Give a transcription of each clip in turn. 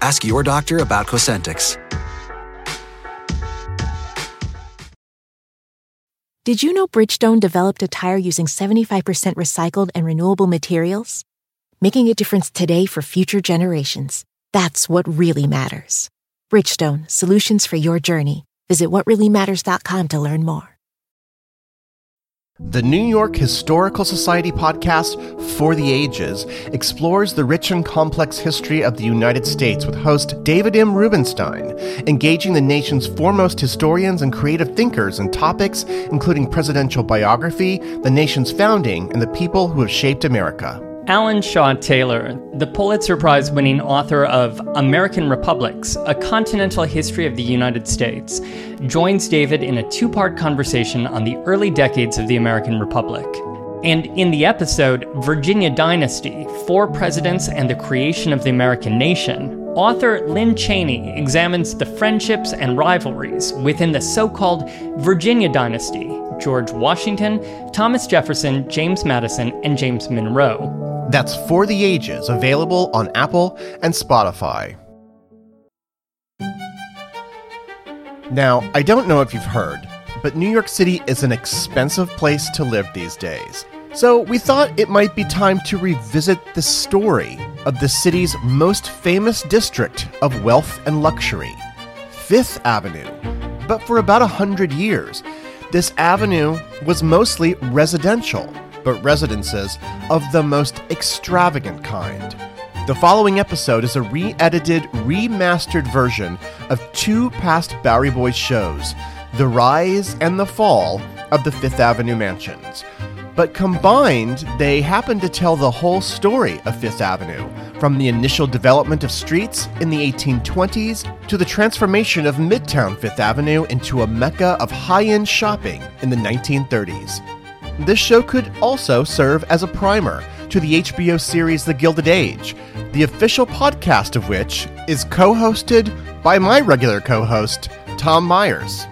Ask your doctor about Cosentyx. Did you know Bridgestone developed a tire using 75% recycled and renewable materials? Making a difference today for future generations. That's what really matters. Bridgestone, solutions for your journey. Visit whatreallymatters.com to learn more. The New York Historical Society podcast, For the Ages, explores the rich and complex history of the United States with host David M. Rubenstein, engaging the nation's foremost historians and creative thinkers in topics including presidential biography, the nation's founding, and the people who have shaped America. Alan Shaw Taylor, the Pulitzer Prize winning author of American Republics, A Continental History of the United States, joins David in a two part conversation on the early decades of the American Republic. And in the episode, Virginia Dynasty Four Presidents and the Creation of the American Nation, author Lynne Cheney examines the friendships and rivalries within the so called Virginia Dynasty George Washington, Thomas Jefferson, James Madison, and James Monroe. That's For the Ages, available on Apple and Spotify. Now, I don't know if you've heard, but New York City is an expensive place to live these days. So we thought it might be time to revisit the story of the city's most famous district of wealth and luxury, Fifth Avenue. But for about a hundred years, this avenue was mostly residential but residences of the most extravagant kind. The following episode is a re edited, remastered version of two past Bowery Boys shows The Rise and the Fall of the Fifth Avenue Mansions. But combined, they happen to tell the whole story of Fifth Avenue, from the initial development of streets in the 1820s to the transformation of Midtown Fifth Avenue into a mecca of high end shopping in the 1930s. This show could also serve as a primer to the HBO series The Gilded Age, the official podcast of which is co hosted by my regular co host, Tom Myers.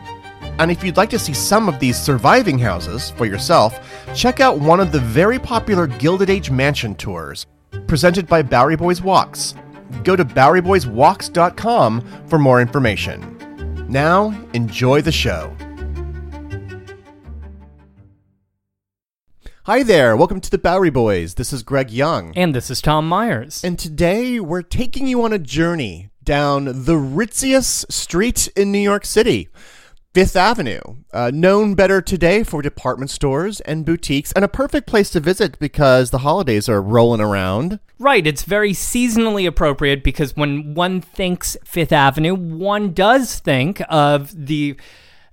And if you'd like to see some of these surviving houses for yourself, check out one of the very popular Gilded Age mansion tours presented by Bowery Boys Walks. Go to BoweryBoysWalks.com for more information. Now, enjoy the show. Hi there, welcome to the Bowery Boys. This is Greg Young. And this is Tom Myers. And today we're taking you on a journey down the ritziest street in New York City. Fifth Avenue, uh, known better today for department stores and boutiques, and a perfect place to visit because the holidays are rolling around. Right, it's very seasonally appropriate because when one thinks Fifth Avenue, one does think of the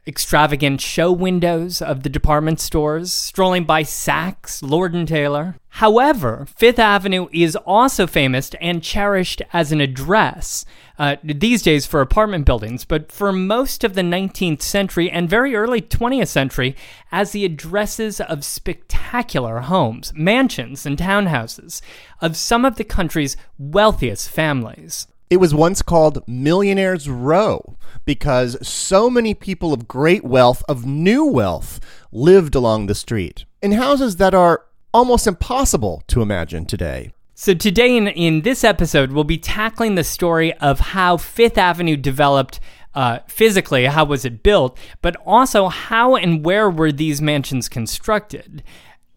extravagant show windows of the department stores, strolling by Saks, Lord and Taylor. However, Fifth Avenue is also famous and cherished as an address. Uh, these days for apartment buildings, but for most of the 19th century and very early 20th century as the addresses of spectacular homes, mansions, and townhouses of some of the country's wealthiest families. It was once called Millionaire's Row because so many people of great wealth, of new wealth, lived along the street in houses that are almost impossible to imagine today. So, today in, in this episode, we'll be tackling the story of how Fifth Avenue developed uh, physically, how was it built, but also how and where were these mansions constructed.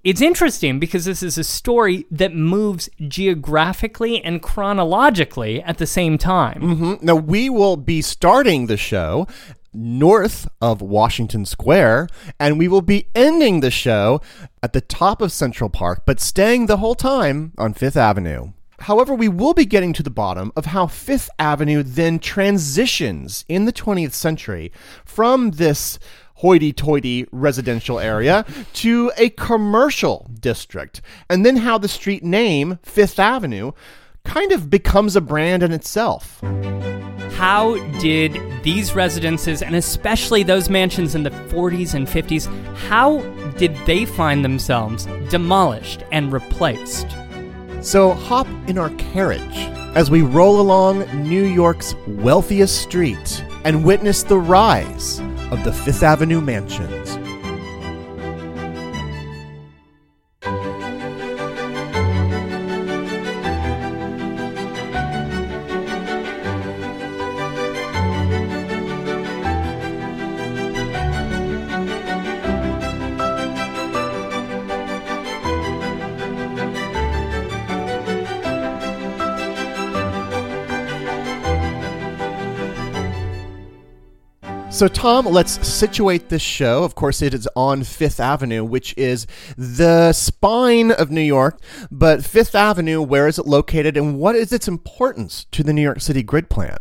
It's interesting because this is a story that moves geographically and chronologically at the same time. Mm-hmm. Now, we will be starting the show north of Washington Square, and we will be ending the show at the top of Central Park, but staying the whole time on Fifth Avenue. However, we will be getting to the bottom of how Fifth Avenue then transitions in the 20th century from this hoity toity residential area to a commercial district. And then how the street name, Fifth Avenue, kind of becomes a brand in itself. How did these residences, and especially those mansions in the 40s and 50s, how did they find themselves demolished and replaced? So hop in our carriage as we roll along New York's wealthiest street and witness the rise of the Fifth Avenue mansions. So, Tom, let's situate this show. Of course, it is on Fifth Avenue, which is the spine of New York. But Fifth Avenue, where is it located, and what is its importance to the New York City grid plan?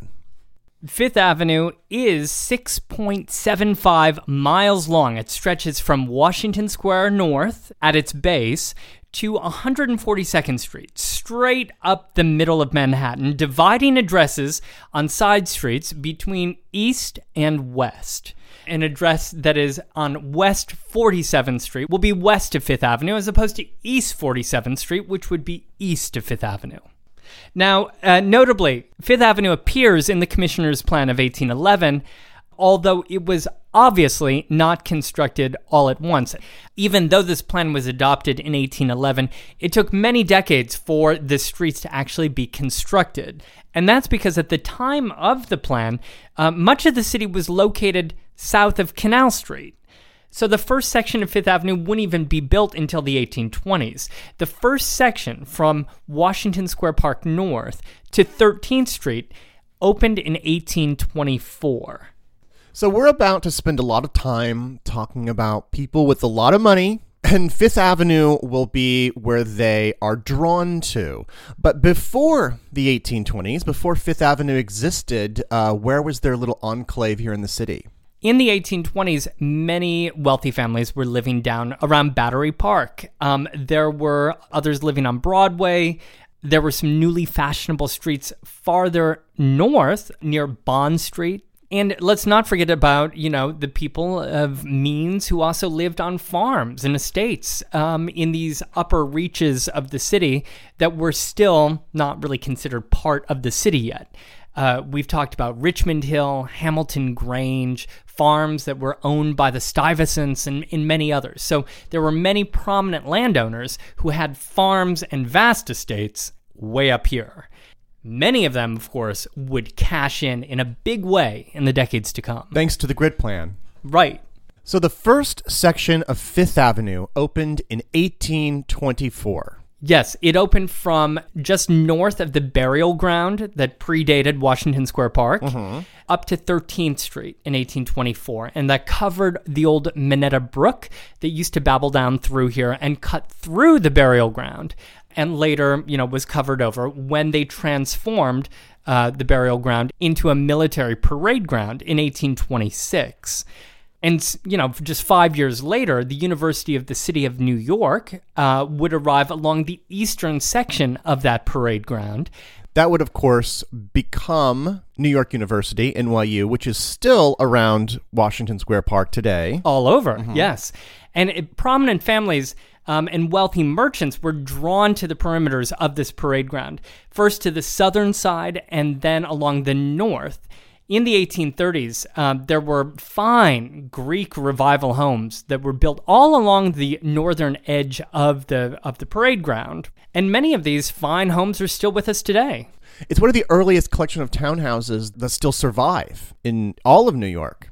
Fifth Avenue is 6.75 miles long. It stretches from Washington Square North at its base to 142nd Street, straight up the middle of Manhattan, dividing addresses on side streets between East and West. An address that is on West 47th Street will be west of Fifth Avenue, as opposed to East 47th Street, which would be east of Fifth Avenue. Now, uh, notably, Fifth Avenue appears in the Commissioner's Plan of 1811 although it was obviously not constructed all at once. Even though this plan was adopted in 1811, it took many decades for the streets to actually be constructed. And that's because at the time of the plan, uh, much of the city was located south of Canal Street. So the first section of Fifth Avenue wouldn't even be built until the 1820s. The first section from Washington Square Park North to 13th Street opened in 1824. So, we're about to spend a lot of time talking about people with a lot of money, and Fifth Avenue will be where they are drawn to. But before the 1820s, before Fifth Avenue existed, uh, where was their little enclave here in the city? In the 1820s, many wealthy families were living down around Battery Park. Um, there were others living on Broadway. There were some newly fashionable streets farther north near Bond Street and let's not forget about, you know, the people of means who also lived on farms and estates um, in these upper reaches of the city that were still not really considered part of the city yet. Uh, we've talked about Richmond Hill, Hamilton Grange, farms that were owned by the Stuyvesants, and, and many others. So there were many prominent landowners who had farms and vast estates way up here. Many of them, of course, would cash in in a big way in the decades to come. Thanks to the grid plan. Right. So the first section of Fifth Avenue opened in 1824. Yes, it opened from just north of the burial ground that predated Washington Square Park mm-hmm. up to 13th Street in 1824. And that covered the old Minetta Brook that used to babble down through here and cut through the burial ground and later, you know, was covered over when they transformed uh, the burial ground into a military parade ground in 1826. And, you know, just five years later, the University of the City of New York uh, would arrive along the eastern section of that parade ground. That would, of course, become New York University, NYU, which is still around Washington Square Park today. All over, mm-hmm. yes. And it, prominent families um, and wealthy merchants were drawn to the perimeters of this parade ground, first to the southern side and then along the north. In the 1830s, um, there were fine Greek revival homes that were built all along the northern edge of the of the parade ground, and many of these fine homes are still with us today. It's one of the earliest collection of townhouses that still survive in all of New York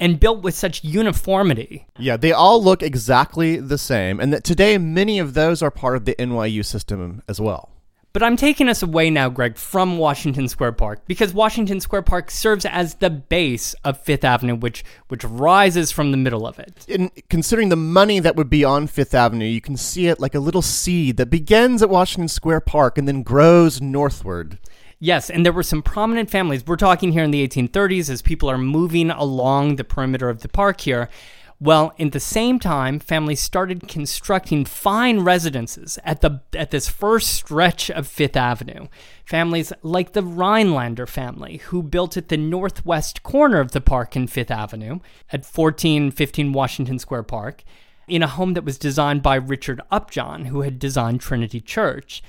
and built with such uniformity. Yeah, they all look exactly the same, and that today many of those are part of the NYU system as well. But I'm taking us away now, Greg, from Washington Square Park because Washington Square Park serves as the base of Fifth Avenue, which which rises from the middle of it. In considering the money that would be on Fifth Avenue, you can see it like a little seed that begins at Washington Square Park and then grows northward. Yes, and there were some prominent families. We're talking here in the 1830s as people are moving along the perimeter of the park here. Well, in the same time, families started constructing fine residences at the at this first stretch of Fifth Avenue. Families like the Rhinelander family, who built at the northwest corner of the park in Fifth Avenue at 1415 Washington Square Park, in a home that was designed by Richard Upjohn, who had designed Trinity Church.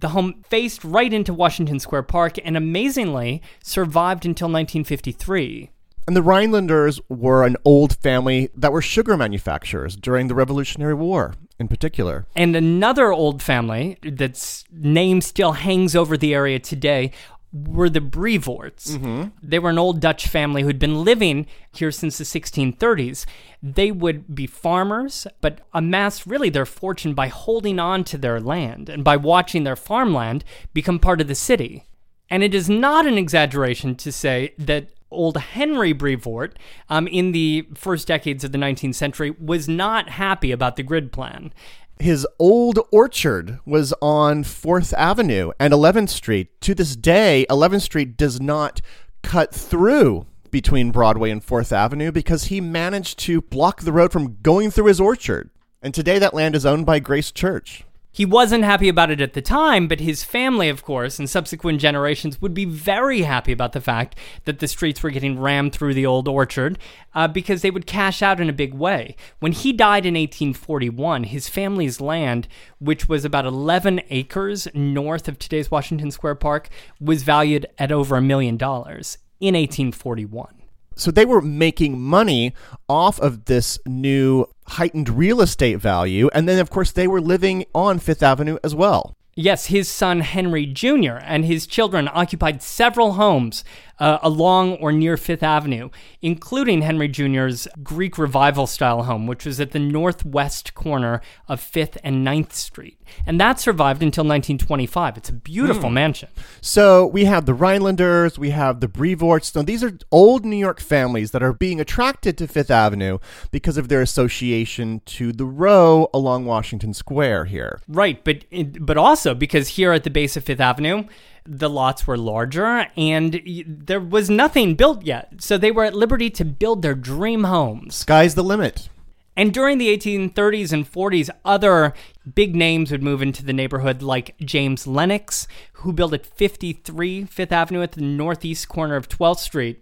The home faced right into Washington Square Park and amazingly survived until 1953. And the Rhinelanders were an old family that were sugar manufacturers during the Revolutionary War in particular. And another old family that's name still hangs over the area today were the Brevoorts. Mm-hmm. They were an old Dutch family who'd been living here since the 1630s. They would be farmers, but amass really their fortune by holding on to their land and by watching their farmland become part of the city. And it is not an exaggeration to say that old Henry Brevoort, um, in the first decades of the 19th century, was not happy about the grid plan. His old orchard was on 4th Avenue and 11th Street. To this day, 11th Street does not cut through between Broadway and 4th Avenue because he managed to block the road from going through his orchard. And today that land is owned by Grace Church. He wasn't happy about it at the time, but his family, of course, and subsequent generations would be very happy about the fact that the streets were getting rammed through the old orchard uh, because they would cash out in a big way. When he died in 1841, his family's land, which was about 11 acres north of today's Washington Square Park, was valued at over a million dollars in 1841. So they were making money off of this new heightened real estate value. And then, of course, they were living on Fifth Avenue as well. Yes, his son Henry Jr. and his children occupied several homes uh, along or near Fifth Avenue, including Henry Jr.'s Greek Revival style home, which was at the northwest corner of 5th and 9th Street. And that survived until 1925. It's a beautiful mm. mansion. So we have the Rhinelanders, we have the Brevoorts. Now, these are old New York families that are being attracted to Fifth Avenue because of their association to the row along Washington Square here. Right, but, but also because here at the base of Fifth Avenue, the lots were larger and there was nothing built yet. So they were at liberty to build their dream homes. Sky's the limit. And during the 1830s and 40s, other big names would move into the neighborhood, like James Lenox, who built at 53 Fifth Avenue at the northeast corner of 12th Street.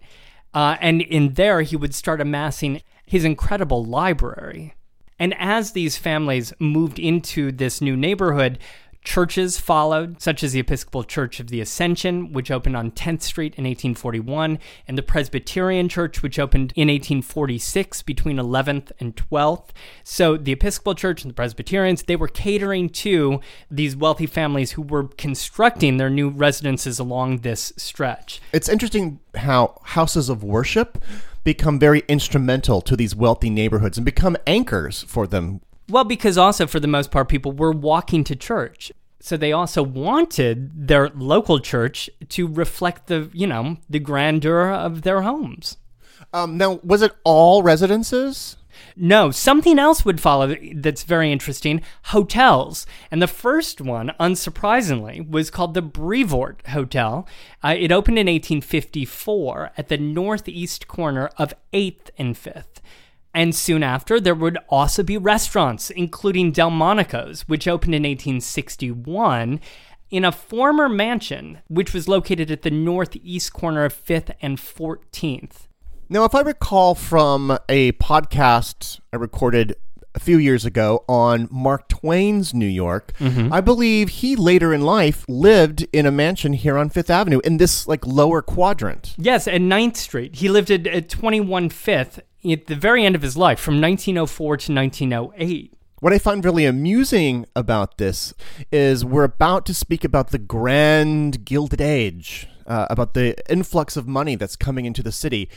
Uh, and in there, he would start amassing his incredible library. And as these families moved into this new neighborhood, Churches followed, such as the Episcopal Church of the Ascension, which opened on 10th Street in 1841, and the Presbyterian Church, which opened in 1846 between 11th and 12th. So the Episcopal Church and the Presbyterians, they were catering to these wealthy families who were constructing their new residences along this stretch. It's interesting how houses of worship become very instrumental to these wealthy neighborhoods and become anchors for them well, because also for the most part, people were walking to church. So they also wanted their local church to reflect the, you know, the grandeur of their homes. Um, now, was it all residences? No, something else would follow that's very interesting hotels. And the first one, unsurprisingly, was called the Brevoort Hotel. Uh, it opened in 1854 at the northeast corner of 8th and 5th. And soon after, there would also be restaurants, including Delmonico's, which opened in 1861 in a former mansion, which was located at the northeast corner of 5th and 14th. Now, if I recall from a podcast I recorded a few years ago on Mark Twain's New York, mm-hmm. I believe he later in life lived in a mansion here on Fifth Avenue in this like lower quadrant. Yes, at 9th Street. He lived at, at 21 Fifth at the very end of his life, from 1904 to 1908. What I find really amusing about this is we're about to speak about the grand Gilded Age, uh, about the influx of money that's coming into the city.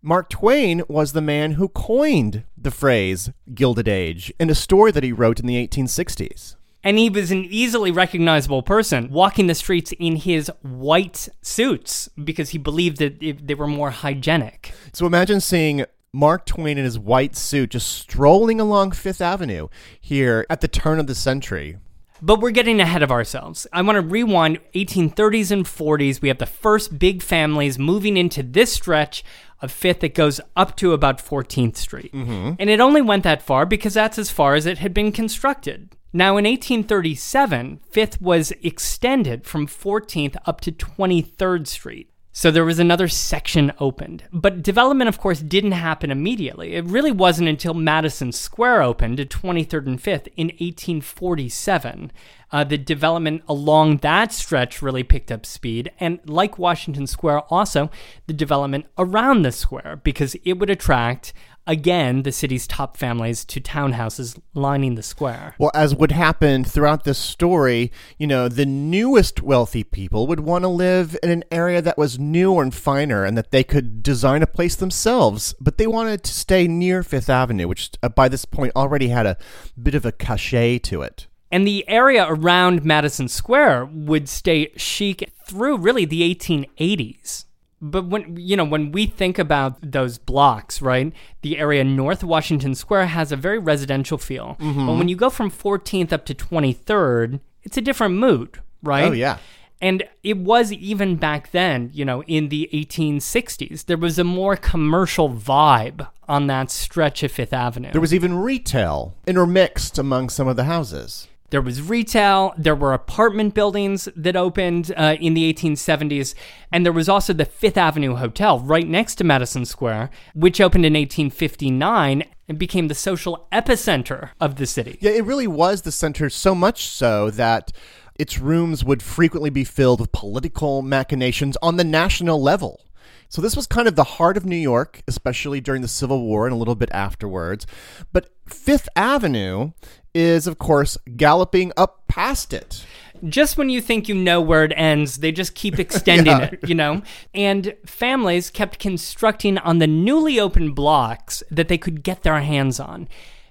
Mark Twain was the man who coined the phrase Gilded Age in a story that he wrote in the 1860s. And he was an easily recognizable person walking the streets in his white suits because he believed that they were more hygienic. So imagine seeing Mark Twain in his white suit just strolling along Fifth Avenue here at the turn of the century. But we're getting ahead of ourselves. I want to rewind 1830s and 40s. We have the first big families moving into this stretch of Fifth that goes up to about 14th Street. Mm-hmm. And it only went that far because that's as far as it had been constructed. Now, in 1837, Fifth was extended from 14th up to 23rd Street. So there was another section opened. But development, of course, didn't happen immediately. It really wasn't until Madison Square opened at 23rd and 5th in 1847. Uh, the development along that stretch really picked up speed. And like Washington Square, also the development around the square, because it would attract, again, the city's top families to townhouses lining the square. Well, as would happen throughout this story, you know, the newest wealthy people would want to live in an area that was newer and finer and that they could design a place themselves, but they wanted to stay near Fifth Avenue, which uh, by this point already had a bit of a cachet to it. And the area around Madison Square would stay chic through really the 1880s. But when you know when we think about those blocks, right? The area north Washington Square has a very residential feel. Mm-hmm. But when you go from 14th up to 23rd, it's a different mood, right? Oh, yeah. And it was even back then, you know, in the 1860s, there was a more commercial vibe on that stretch of Fifth Avenue. There was even retail intermixed among some of the houses. There was retail, there were apartment buildings that opened uh, in the 1870s, and there was also the Fifth Avenue Hotel right next to Madison Square, which opened in 1859 and became the social epicenter of the city. Yeah, it really was the center, so much so that its rooms would frequently be filled with political machinations on the national level. So this was kind of the heart of New York, especially during the Civil War and a little bit afterwards. But Fifth Avenue is, of course, galloping up past it. just when you think you know where it ends, they just keep extending Yeah. it, you know? And families kept constructing on the newly opened blocks that they could get their hands on.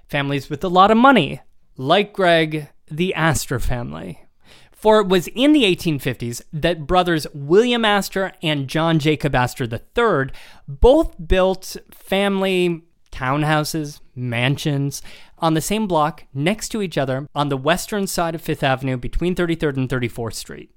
Families with a lot of money, like Greg, the Astor family. For it was in the 1850s that brothers William Astor and John Jacob Astor III both built family townhouses, mansions on the same block next to each other on the western side of Fifth Avenue between 33rd and 34th Street.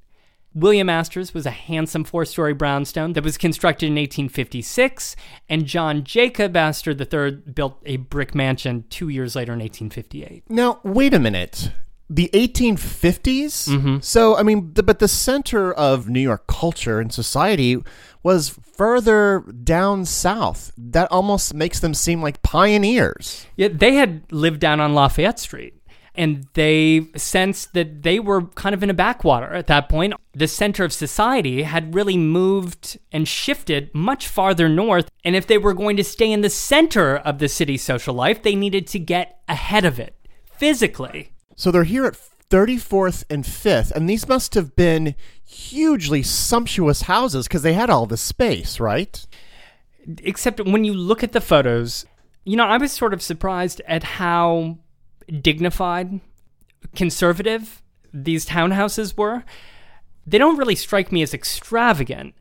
William Astor's was a handsome four story brownstone that was constructed in 1856, and John Jacob Astor III built a brick mansion two years later in 1858. Now, wait a minute. The 1850s? Mm-hmm. So, I mean, the, but the center of New York culture and society was further down south. That almost makes them seem like pioneers. Yeah, they had lived down on Lafayette Street. And they sensed that they were kind of in a backwater at that point. The center of society had really moved and shifted much farther north. And if they were going to stay in the center of the city's social life, they needed to get ahead of it physically. So they're here at 34th and 5th, and these must have been hugely sumptuous houses because they had all the space, right? Except when you look at the photos, you know, I was sort of surprised at how dignified, conservative these townhouses were. They don't really strike me as extravagant.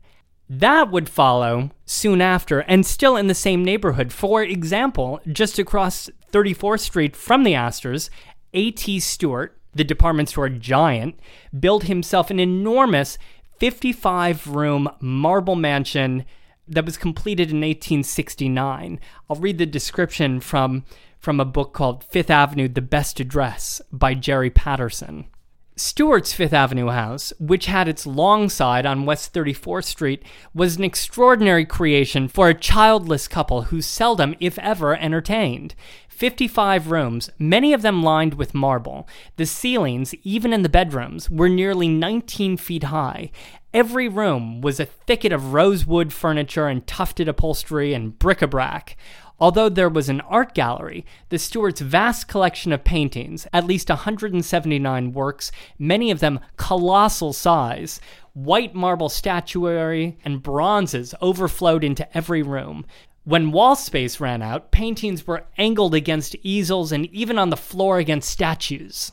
That would follow soon after and still in the same neighborhood. For example, just across 34th Street from the Astors, A.T. Stewart, the department store giant, built himself an enormous 55 room marble mansion that was completed in 1869. I'll read the description from, from a book called Fifth Avenue The Best Address by Jerry Patterson. Stewart's Fifth Avenue house, which had its long side on West 34th Street, was an extraordinary creation for a childless couple who seldom, if ever, entertained. 55 rooms, many of them lined with marble. The ceilings, even in the bedrooms, were nearly 19 feet high. Every room was a thicket of rosewood furniture and tufted upholstery and bric a brac. Although there was an art gallery, the Stewarts' vast collection of paintings, at least 179 works, many of them colossal size, white marble statuary, and bronzes overflowed into every room. When wall space ran out, paintings were angled against easels and even on the floor against statues.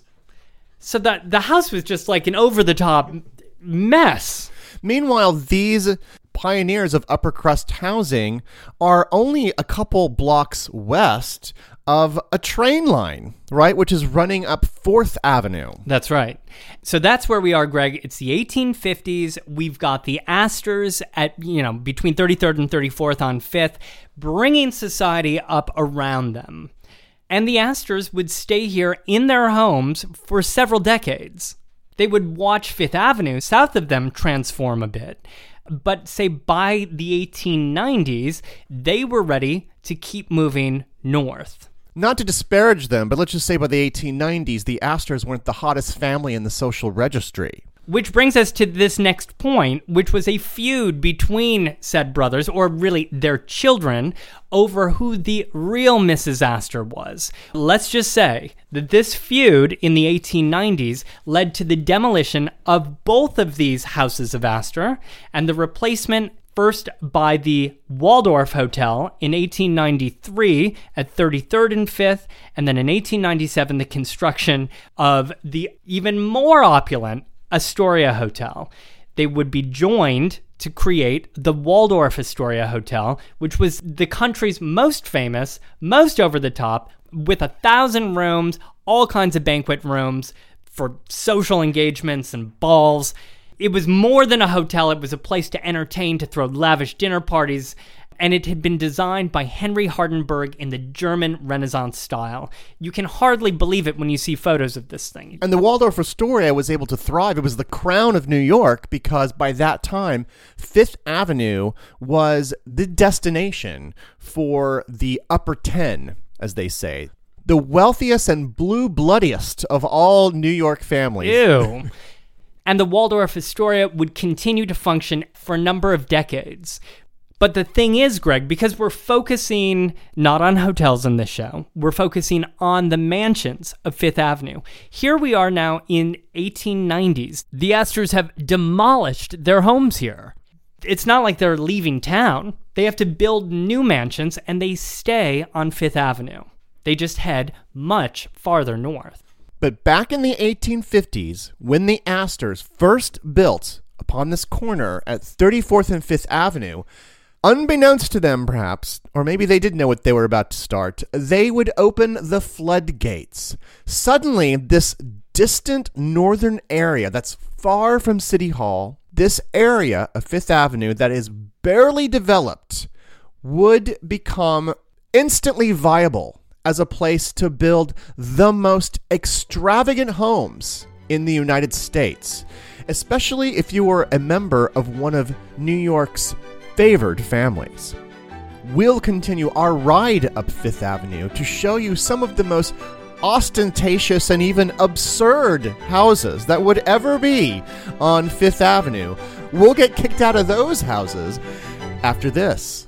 So that the house was just like an over the top mess. Meanwhile, these pioneers of upper crust housing are only a couple blocks west of a train line, right? Which is running up 4th Avenue. That's right. So that's where we are, Greg. It's the 1850s. We've got the Astors at, you know, between 33rd and 34th on 5th, bringing society up around them. And the Astors would stay here in their homes for several decades. They would watch Fifth Avenue south of them transform a bit. But say by the 1890s, they were ready to keep moving north. Not to disparage them, but let's just say by the 1890s, the Astors weren't the hottest family in the social registry. Which brings us to this next point, which was a feud between said brothers, or really their children, over who the real Mrs. Astor was. Let's just say that this feud in the 1890s led to the demolition of both of these houses of Astor and the replacement first by the Waldorf Hotel in 1893 at 33rd and 5th, and then in 1897, the construction of the even more opulent Astoria Hotel. They would be joined to create the Waldorf Astoria Hotel, which was the country's most famous, most over the top, with a thousand rooms, all kinds of banquet rooms for social engagements and balls. It was more than a hotel, it was a place to entertain, to throw lavish dinner parties, and it had been designed by Henry Hardenbergh in the German Renaissance style. You can hardly believe it when you see photos of this thing. And the Waldorf Astoria was able to thrive. It was the crown of New York because by that time, Fifth Avenue was the destination for the upper 10, as they say. The wealthiest and blue bloodiest of all New York families. Ew. and the Waldorf Astoria would continue to function for a number of decades. But the thing is, Greg, because we're focusing not on hotels in this show, we're focusing on the mansions of Fifth Avenue. Here we are now in 1890s. The Astors have demolished their homes here. It's not like they're leaving town. They have to build new mansions and they stay on Fifth Avenue. They just head much farther north. But back in the 1850s, when the Astors first built upon this corner at 34th and 5th Avenue, Unbeknownst to them, perhaps, or maybe they didn't know what they were about to start, they would open the floodgates. Suddenly, this distant northern area that's far from City Hall, this area of Fifth Avenue that is barely developed, would become instantly viable as a place to build the most extravagant homes in the United States, especially if you were a member of one of New York's favored families. We'll continue our ride up Fifth Avenue to show you some of the most ostentatious and even absurd houses that would ever be on Fifth Avenue. We'll get kicked out of those houses after this.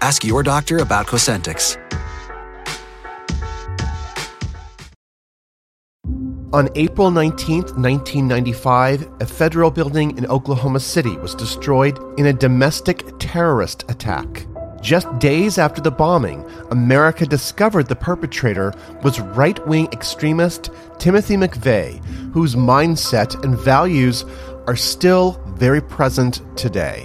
Ask your doctor about Cosentyx. On April 19, 1995, a federal building in Oklahoma City was destroyed in a domestic terrorist attack. Just days after the bombing, America discovered the perpetrator was right wing extremist Timothy McVeigh, whose mindset and values are still very present today.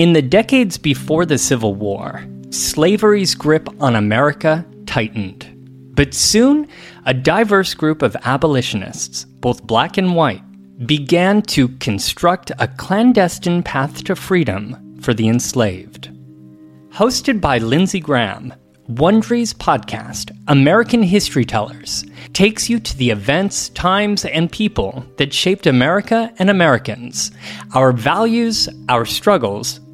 In the decades before the Civil War, slavery's grip on America tightened. But soon, a diverse group of abolitionists, both black and white, began to construct a clandestine path to freedom for the enslaved. Hosted by Lindsay Graham, Wondery's podcast, American History Tellers, takes you to the events, times, and people that shaped America and Americans, our values, our struggles,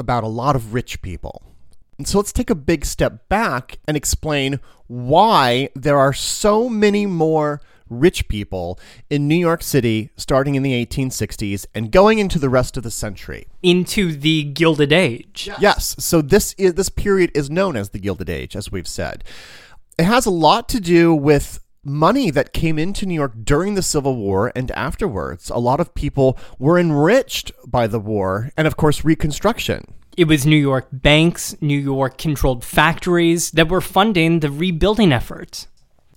about a lot of rich people. And so let's take a big step back and explain why there are so many more rich people in New York City starting in the 1860s and going into the rest of the century. Into the Gilded Age. Yes, so this is this period is known as the Gilded Age as we've said. It has a lot to do with money that came into New York during the Civil War and afterwards. A lot of people were enriched by the war and of course Reconstruction. It was New York banks, New York controlled factories that were funding the rebuilding efforts.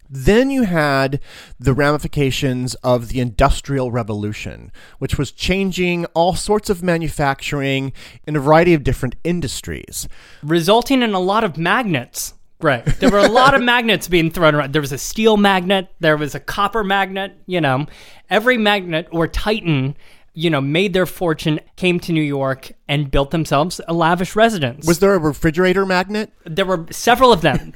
Then you had the ramifications of the Industrial Revolution, which was changing all sorts of manufacturing in a variety of different industries. Resulting in a lot of magnets. Right. There were a lot of magnets being thrown around. There was a steel magnet, there was a copper magnet, you know. Every magnet or titan you know, made their fortune, came to New York, and built themselves a lavish residence. Was there a refrigerator magnet? There were several of them.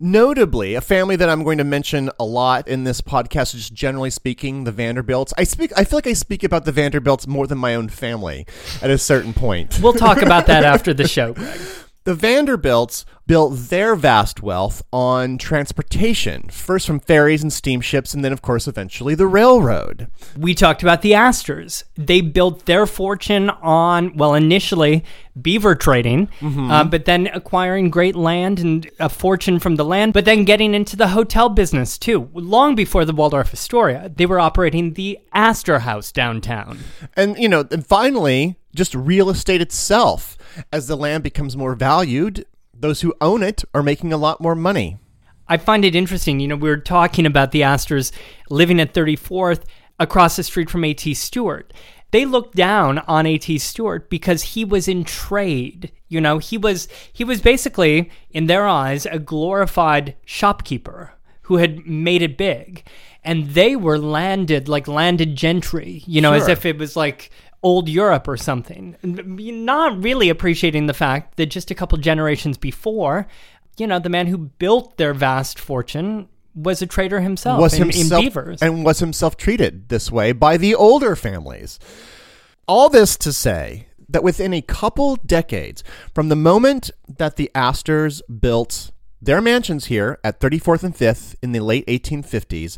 Notably, a family that I'm going to mention a lot in this podcast, just generally speaking, the Vanderbilts. I speak. I feel like I speak about the Vanderbilts more than my own family at a certain point. We'll talk about that after the show, Greg. The Vanderbilts built their vast wealth on transportation, first from ferries and steamships, and then, of course, eventually the railroad. We talked about the Astors. They built their fortune on, well, initially beaver trading, mm-hmm. uh, but then acquiring great land and a fortune from the land, but then getting into the hotel business too. Long before the Waldorf Astoria, they were operating the Astor House downtown. And, you know, and finally, just real estate itself as the land becomes more valued, those who own it are making a lot more money. I find it interesting. You know, we were talking about the Astors living at 34th across the street from A.T. Stewart. They looked down on A.T. Stewart because he was in trade. You know, he was he was basically in their eyes a glorified shopkeeper who had made it big. And they were landed like landed gentry, you know, sure. as if it was like old Europe or something. Not really appreciating the fact that just a couple generations before, you know, the man who built their vast fortune was a trader himself, was in, himself in beavers. and was himself treated this way by the older families. All this to say that within a couple decades from the moment that the Astors built their mansions here at 34th and 5th in the late 1850s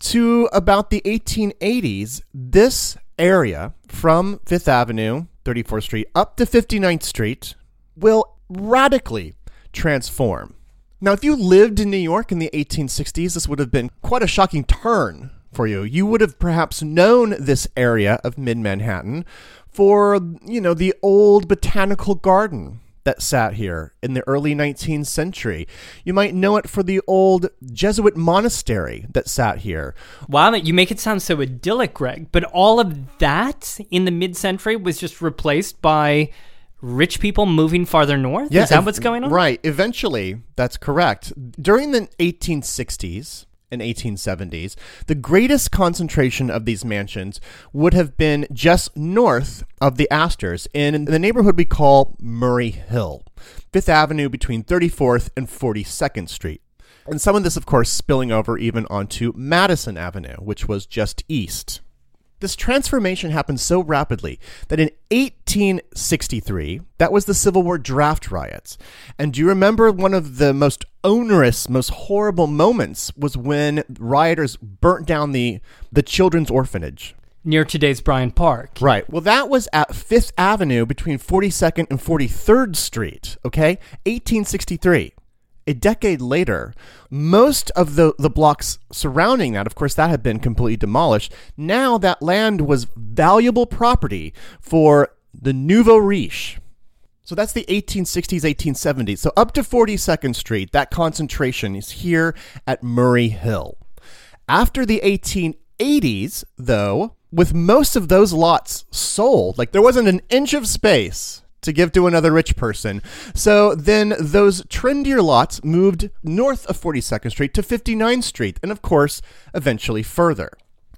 to about the 1880s, this area from Fifth Avenue, 34th Street, up to 59th Street will radically transform. Now, if you lived in New York in the 1860s, this would have been quite a shocking turn for you. You would have perhaps known this area of mid Manhattan for, you know, the old botanical garden that sat here in the early 19th century. You might know it for the old Jesuit monastery that sat here. Wow, you make it sound so idyllic, Greg. But all of that in the mid century was just replaced by rich people moving farther north? Is that ev- what's going on? Right. Eventually, that's correct. During the 1860s and 1870s, the greatest concentration of these mansions would have been just north of the Astors in the neighborhood we call Murray Hill, Fifth Avenue between 34th and 42nd Street. And some of this, of course, spilling over even onto Madison Avenue, which was just east. This transformation happened so rapidly that in 1863, that was the Civil War draft riots. And do you remember one of the most onerous, most horrible moments was when rioters burnt down the, the children's orphanage? Near today's Bryant Park. Right. Well, that was at Fifth Avenue between 42nd and 43rd Street, okay? 1863 a decade later, most of the, the blocks surrounding that, of course, that had been completely demolished. Now that land was valuable property for the nouveau riche. So that's the 1860s, 1870s. So up to 42nd Street, that concentration is here at Murray Hill. After the 1880s, though, with most of those lots sold, like there wasn't an inch of space to give to another rich person. So then those trendier lots moved north of 42nd Street to 59th Street, and of course, eventually further.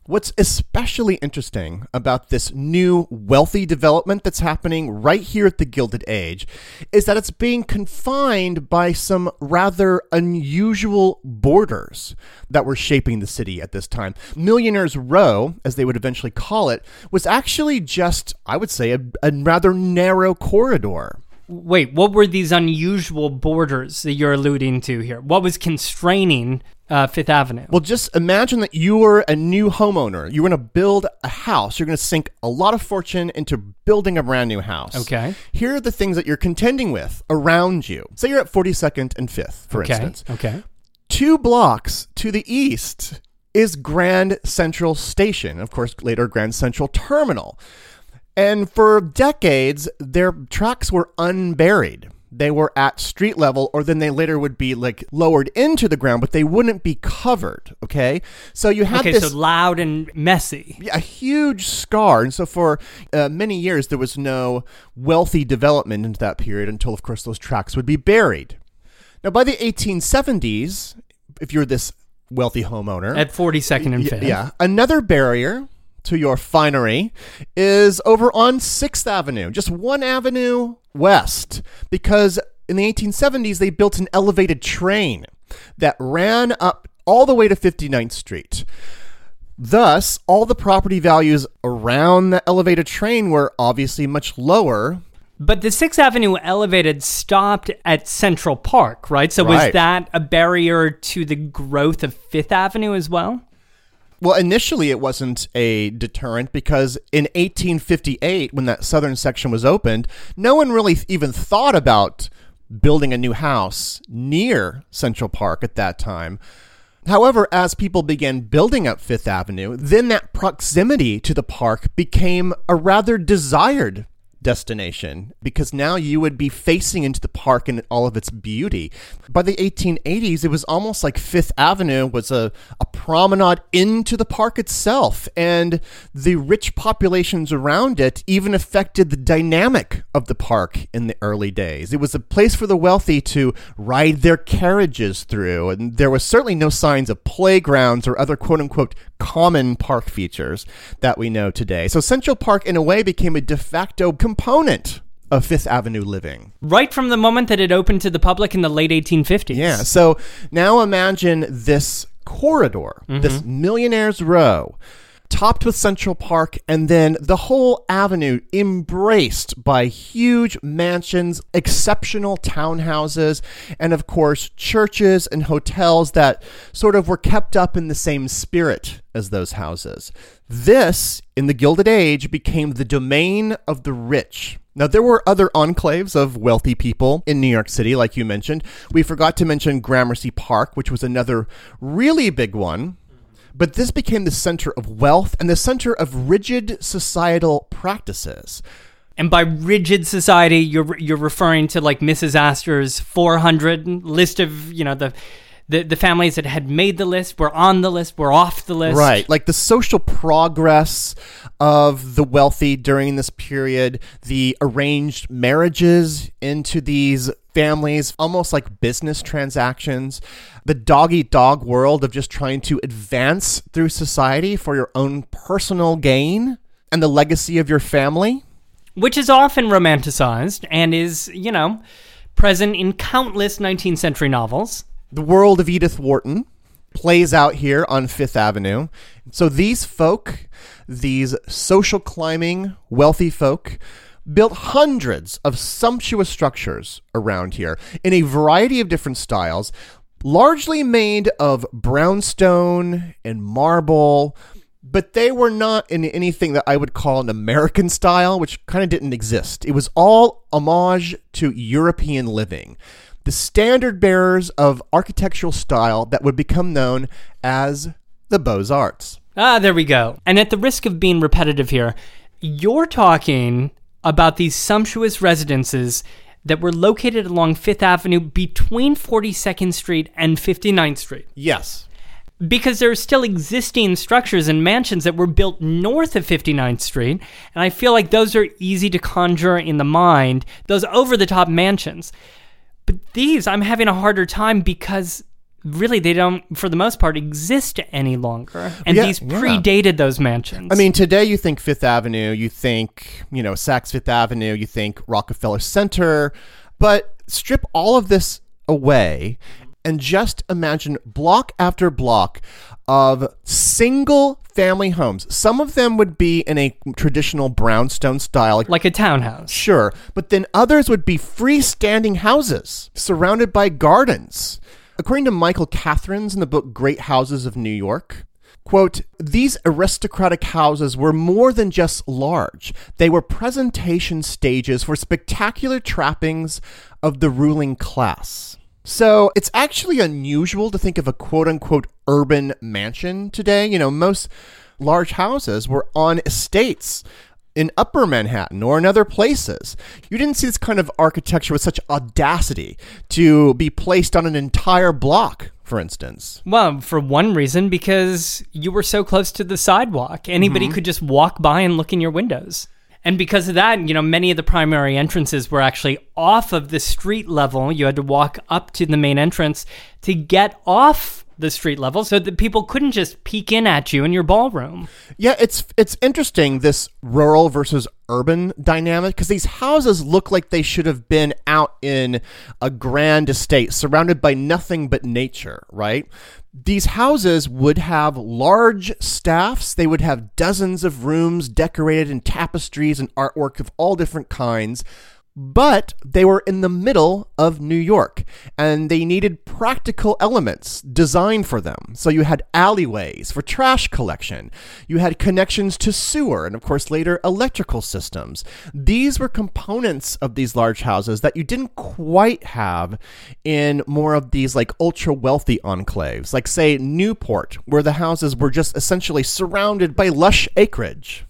What's especially interesting about this new wealthy development that's happening right here at the Gilded Age is that it's being confined by some rather unusual borders that were shaping the city at this time. Millionaires Row, as they would eventually call it, was actually just, I would say, a, a rather narrow corridor. Wait, what were these unusual borders that you're alluding to here? What was constraining uh, Fifth Avenue? Well, just imagine that you were a new homeowner. You're going to build a house. You're going to sink a lot of fortune into building a brand new house. Okay. Here are the things that you're contending with around you. Say you're at 42nd and 5th, for okay. instance. Okay. Two blocks to the east is Grand Central Station. Of course, later Grand Central Terminal. And for decades, their tracks were unburied. They were at street level, or then they later would be like lowered into the ground, but they wouldn't be covered. Okay, so you had Okay, this so loud and messy. a huge scar, and so for uh, many years there was no wealthy development into that period until, of course, those tracks would be buried. Now, by the 1870s, if you're this wealthy homeowner, At 42nd and 5th. Yeah. Another barrier to your finery is over on 6th Avenue, just one avenue west, because in the 1870s they built an elevated train that ran up all the way to 59th Street. Thus, all the property values around the elevated train were obviously much lower. But the 6th Avenue elevated stopped at Central Park, right? So was that a barrier to the growth of 5th Avenue as well? Well, initially it wasn't a deterrent because in 1858, when that southern section was opened, no one really even thought about building a new house near Central Park at that time. However, as people began building up Fifth Avenue, then that proximity to the park became a rather desired destination because now you would be facing into the park and all of its beauty. By the 1880s, it was almost like Fifth Avenue was a, a promenade into the park itself, and the rich populations around it even affected the dynamic of the park in the early days. It was a place for the wealthy to ride their carriages through, and there was certainly no signs of playgrounds or other quote unquote common park features that we know today. So Central Park, in a way, became a de facto component of Fifth Avenue living. Right from the moment that it opened to the public in the late 1850s. Yeah. So now imagine this corridor, this mm-hmm. Millionaire's Row, topped with Central Park, and then the whole avenue embraced by huge mansions, exceptional townhouses, and of course, churches and hotels that sort of were kept up in the same spirit as those houses. This, in the Gilded Age, became the domain of the rich. Now, there were other enclaves of wealthy people in New York City, like you mentioned. We forgot to mention Gramercy Park, which was another really big one. But this became the center of wealth and the center of rigid societal practices. And by rigid society, you're you're referring to like Mrs. Astor's 400 list of you know the the the families that had made the list were on the list, were off the list. Right. Like the social progress of the wealthy during this period, the arranged marriages into these families, almost like business transactions, the dog eat dog world of just trying to advance through society for your own personal gain and the legacy of your family. Which is often romanticized and is, you know, present in countless 19th century novels. The world of Edith Wharton plays out here on Fifth Avenue. So these folk, these social climbing, wealthy folk, built hundreds of sumptuous structures around here in a variety of different styles, largely made of brownstone and marble, but they were not in anything that I would call an American style, which kind of didn't exist. It was all homage to European living, the standard bearers of architectural style that would become known as the Beaux Arts. Ah, there we go. And at the risk of being repetitive here, you're talking about these sumptuous residences that were located along Fifth Avenue between 42nd Street and 59th Street. Yes. Because there are still existing structures and mansions that were built north of 59th Street, and I feel like those are easy to conjure in the mind, those over the top mansions. But these, I'm having a harder time because really they don't, for the most part, exist any longer. And Yeah, these yeah. predated those mansions. I mean, today you think Fifth Avenue, you think, you know, Saks Fifth Avenue, you think Rockefeller Center, but strip all of this away and just imagine block after block of single family homes. Some of them would be in a traditional brownstone style, like a townhouse. Sure, but then others would be freestanding houses surrounded by gardens. According to Michael Kathrens in the book Great Houses of New York, quote, these aristocratic houses were more than just large. They were presentation stages for spectacular trappings of the ruling class. So it's actually unusual to think of a quote unquote urban mansion today. You know, most large houses were on estates in upper Manhattan or in other places. You didn't see this kind of architecture with such audacity to be placed on an entire block, for instance. Well, for one reason, because you were so close to the sidewalk. Anybody Mm-hmm. could just walk by and look in your windows. And because of that, you know, many of the primary entrances were actually off of the street level. You had to walk up to the main entrance to get off the street level so that people couldn't just peek in at you in your ballroom. Yeah, it's it's interesting this rural versus urban dynamic because these houses look like they should have been out in a grand estate surrounded by nothing but nature, right? These houses would have large staffs. They would have dozens of rooms decorated in tapestries and artwork of all different kinds. But they were in the middle of New York and they needed practical elements designed for them. So you had alleyways for trash collection, you had connections to sewer, and of course later electrical systems. These were components of these large houses that you didn't quite have in more of these like ultra wealthy enclaves, like say Newport, where the houses were just essentially surrounded by lush acreage.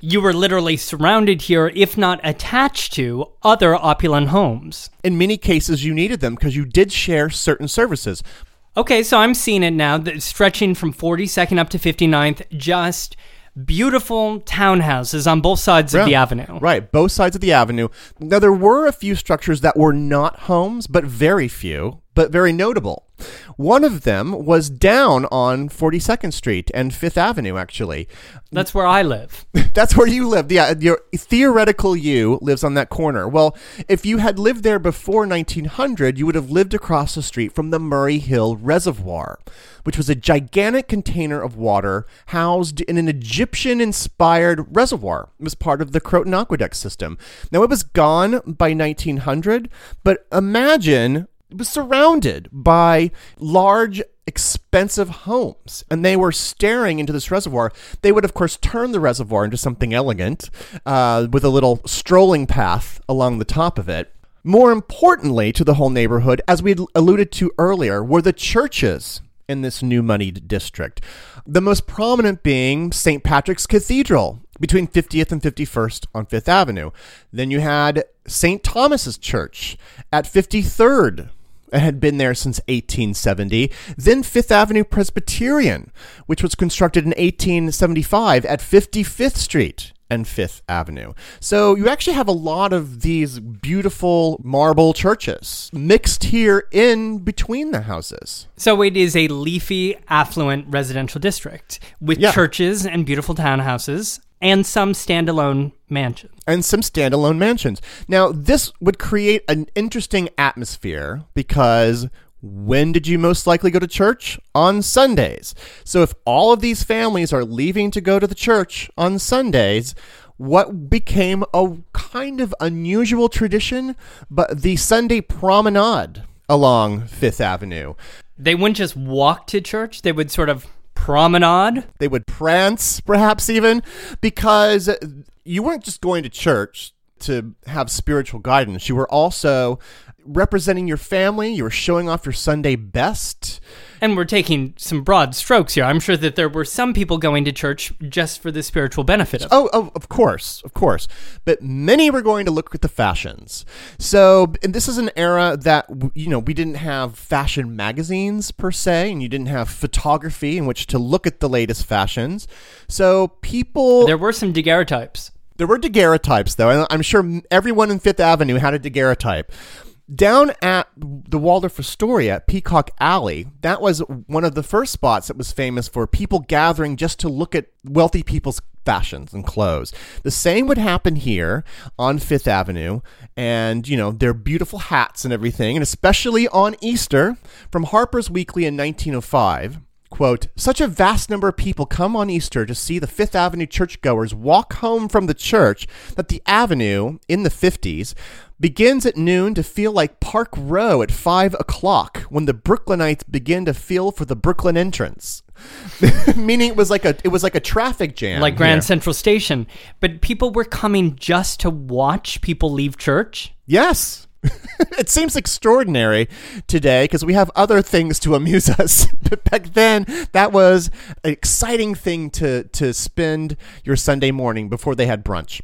You were literally surrounded here, if not attached to, other opulent homes. In many cases, you needed them because you did share certain services. Okay, so I'm seeing it now, that stretching from 42nd up to 59th, just beautiful townhouses on both sides of the avenue. Right, both sides of the avenue. Now, there were a few structures that were not homes, but very few, but very notable. One of them was down on 42nd Street and 5th Avenue, actually. That's where I live. That's where you lived. Yeah, your theoretical you lives on that corner. Well, if you had lived there before 1900, you would have lived across the street from the Murray Hill Reservoir, which was a gigantic container of water housed in an Egyptian inspired reservoir. It was part of the Croton Aqueduct system. Now, it was gone by 1900, but imagine was surrounded by large expensive homes and they were staring into this reservoir they would of course turn the reservoir into something elegant uh, with a little strolling path along the top of it more importantly to the whole neighborhood as we alluded to earlier were the churches in this new moneyed district the most prominent being st patrick's cathedral between 50th and 51st on Fifth Avenue. Then you had St. Thomas's Church at 53rd and had been there since 1870. Then Fifth Avenue Presbyterian, which was constructed in 1875 at 55th Street and Fifth Avenue. So you actually have a lot of these beautiful marble churches mixed here in between the houses. So it is a leafy, affluent residential district with Yeah. churches and beautiful townhouses and some standalone mansions. and some standalone mansions. Now, this would create an interesting atmosphere because when did you most likely go to church? On Sundays. So, if all of these families are leaving to go to the church on Sundays, what became a kind of unusual tradition, but the Sunday promenade along Fifth Avenue. They wouldn't just walk to church, they would sort of promenade. They would prance, perhaps even, because you weren't just going to church to have spiritual guidance. You were also representing your family. You were showing off your Sunday best. And we're taking some broad strokes here. I'm sure that there were some people going to church just for the spiritual benefit of it. Oh, oh, of course, of course. But many were going to look at the fashions. So, and this is an era that, you know, we didn't have fashion magazines per se, and you didn't have photography in which to look at the latest fashions. So, people. There were some daguerreotypes. There were daguerreotypes, though, and I'm sure everyone in Fifth Avenue had a daguerreotype. Down at the Waldorf Astoria, Peacock Alley, that was one of the first spots that was famous for people gathering just to look at wealthy people's fashions and clothes. The same would happen here on Fifth Avenue, and you know their beautiful hats and everything, and especially on Easter from Harper's Weekly in 1905. Quote, such a vast number of people come on Easter to see the Fifth Avenue churchgoers walk home from the church that the avenue in the 50s begins at noon to feel like Park Row at 5 o'clock when the Brooklynites begin to feel for the Brooklyn entrance. Meaning it was like a it was like a traffic jam. like Grand here. Central Station. But people were coming just to watch people leave church. Yes. it seems extraordinary today because we have other things to amuse us. but back then, that was an exciting thing to, to spend your Sunday morning before they had brunch.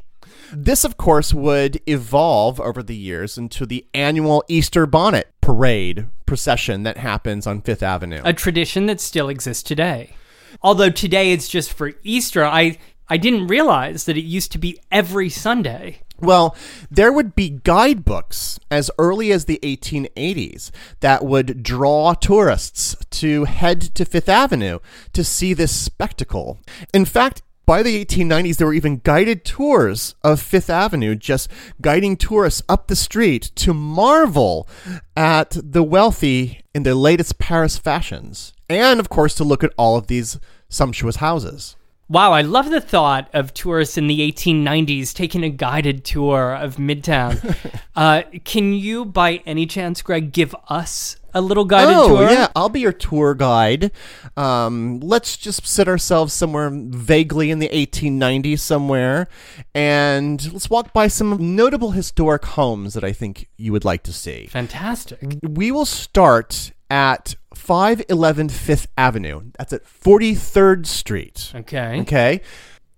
This, of course, would evolve over the years into the annual Easter bonnet parade procession that happens on Fifth Avenue. A tradition that still exists today. Although today it's just for Easter, I I didn't realize that it used to be every Sunday. Well, there would be guidebooks as early as the 1880s that would draw tourists to head to Fifth Avenue to see this spectacle. In fact, by the 1890s, there were even guided tours of Fifth Avenue, just guiding tourists up the street to marvel at the wealthy in their latest Paris fashions. And, of course, to look at all of these sumptuous houses. Wow, I love the thought of tourists in the 1890s taking a guided tour of Midtown. uh, can you, by any chance, Greg, give us a little guided oh, tour? yeah, I'll be your tour guide. Um, let's just sit ourselves somewhere vaguely in the 1890s somewhere, and let's walk by some notable historic homes that I think you would like to see. Fantastic. We will start at 511 Fifth Avenue. That's at 43rd Street. Okay. Okay.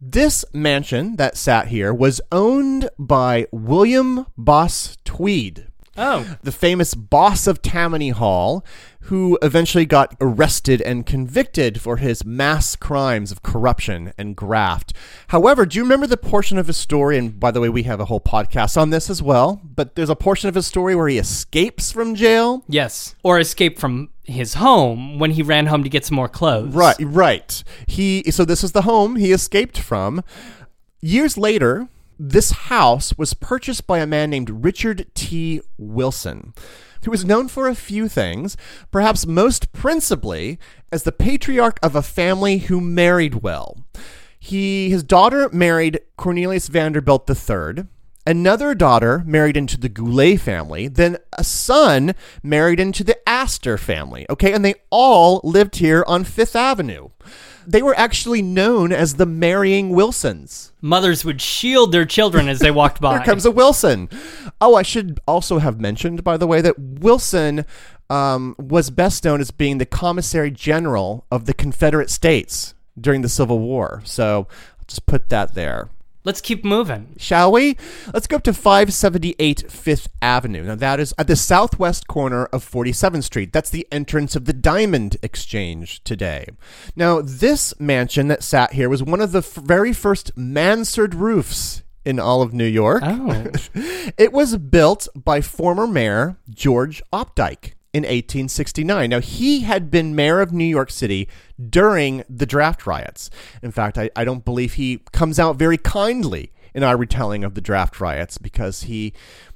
This mansion that sat here was owned by William Boss Tweed Oh, the famous boss of Tammany Hall, who eventually got arrested and convicted for his mass crimes of corruption and graft. However, do you remember the portion of his story? And by the way, we have a whole podcast on this as well. But there's a portion of his story where he escapes from jail. yes. Or escape from his home when he ran home to get some more clothes. Right, right. He so this is the home he escaped from. Years later, this house was purchased by a man named Richard T. Wilson, who was known for a few things, perhaps most principally as the patriarch of a family who married well. He his daughter married Cornelius Vanderbilt III. Another daughter married into the Goelet family, then a son married into the Astor family. Okay, and they all lived here on Fifth Avenue. They were actually known as the marrying Wilsons. Mothers would shield their children as they walked by. Here comes a Wilson. Oh, I should also have mentioned, by the way, that Wilson um, was best known as being the commissary general of the Confederate States during the Civil War. So I'll just put that there. Let's keep moving. Shall we? Let's go up to 578 Fifth Avenue. Now, that is at the southwest corner of 47th Street. That's the entrance of the Diamond Exchange today. Now, this mansion that sat here was one of the f- very first mansard roofs in all of New York. Oh. It was built by former mayor George Opdyke in 1869. Now, he had been mayor of New York City during the draft riots. In fact, I, I don't believe he comes out very kindly in our retelling of the draft riots because he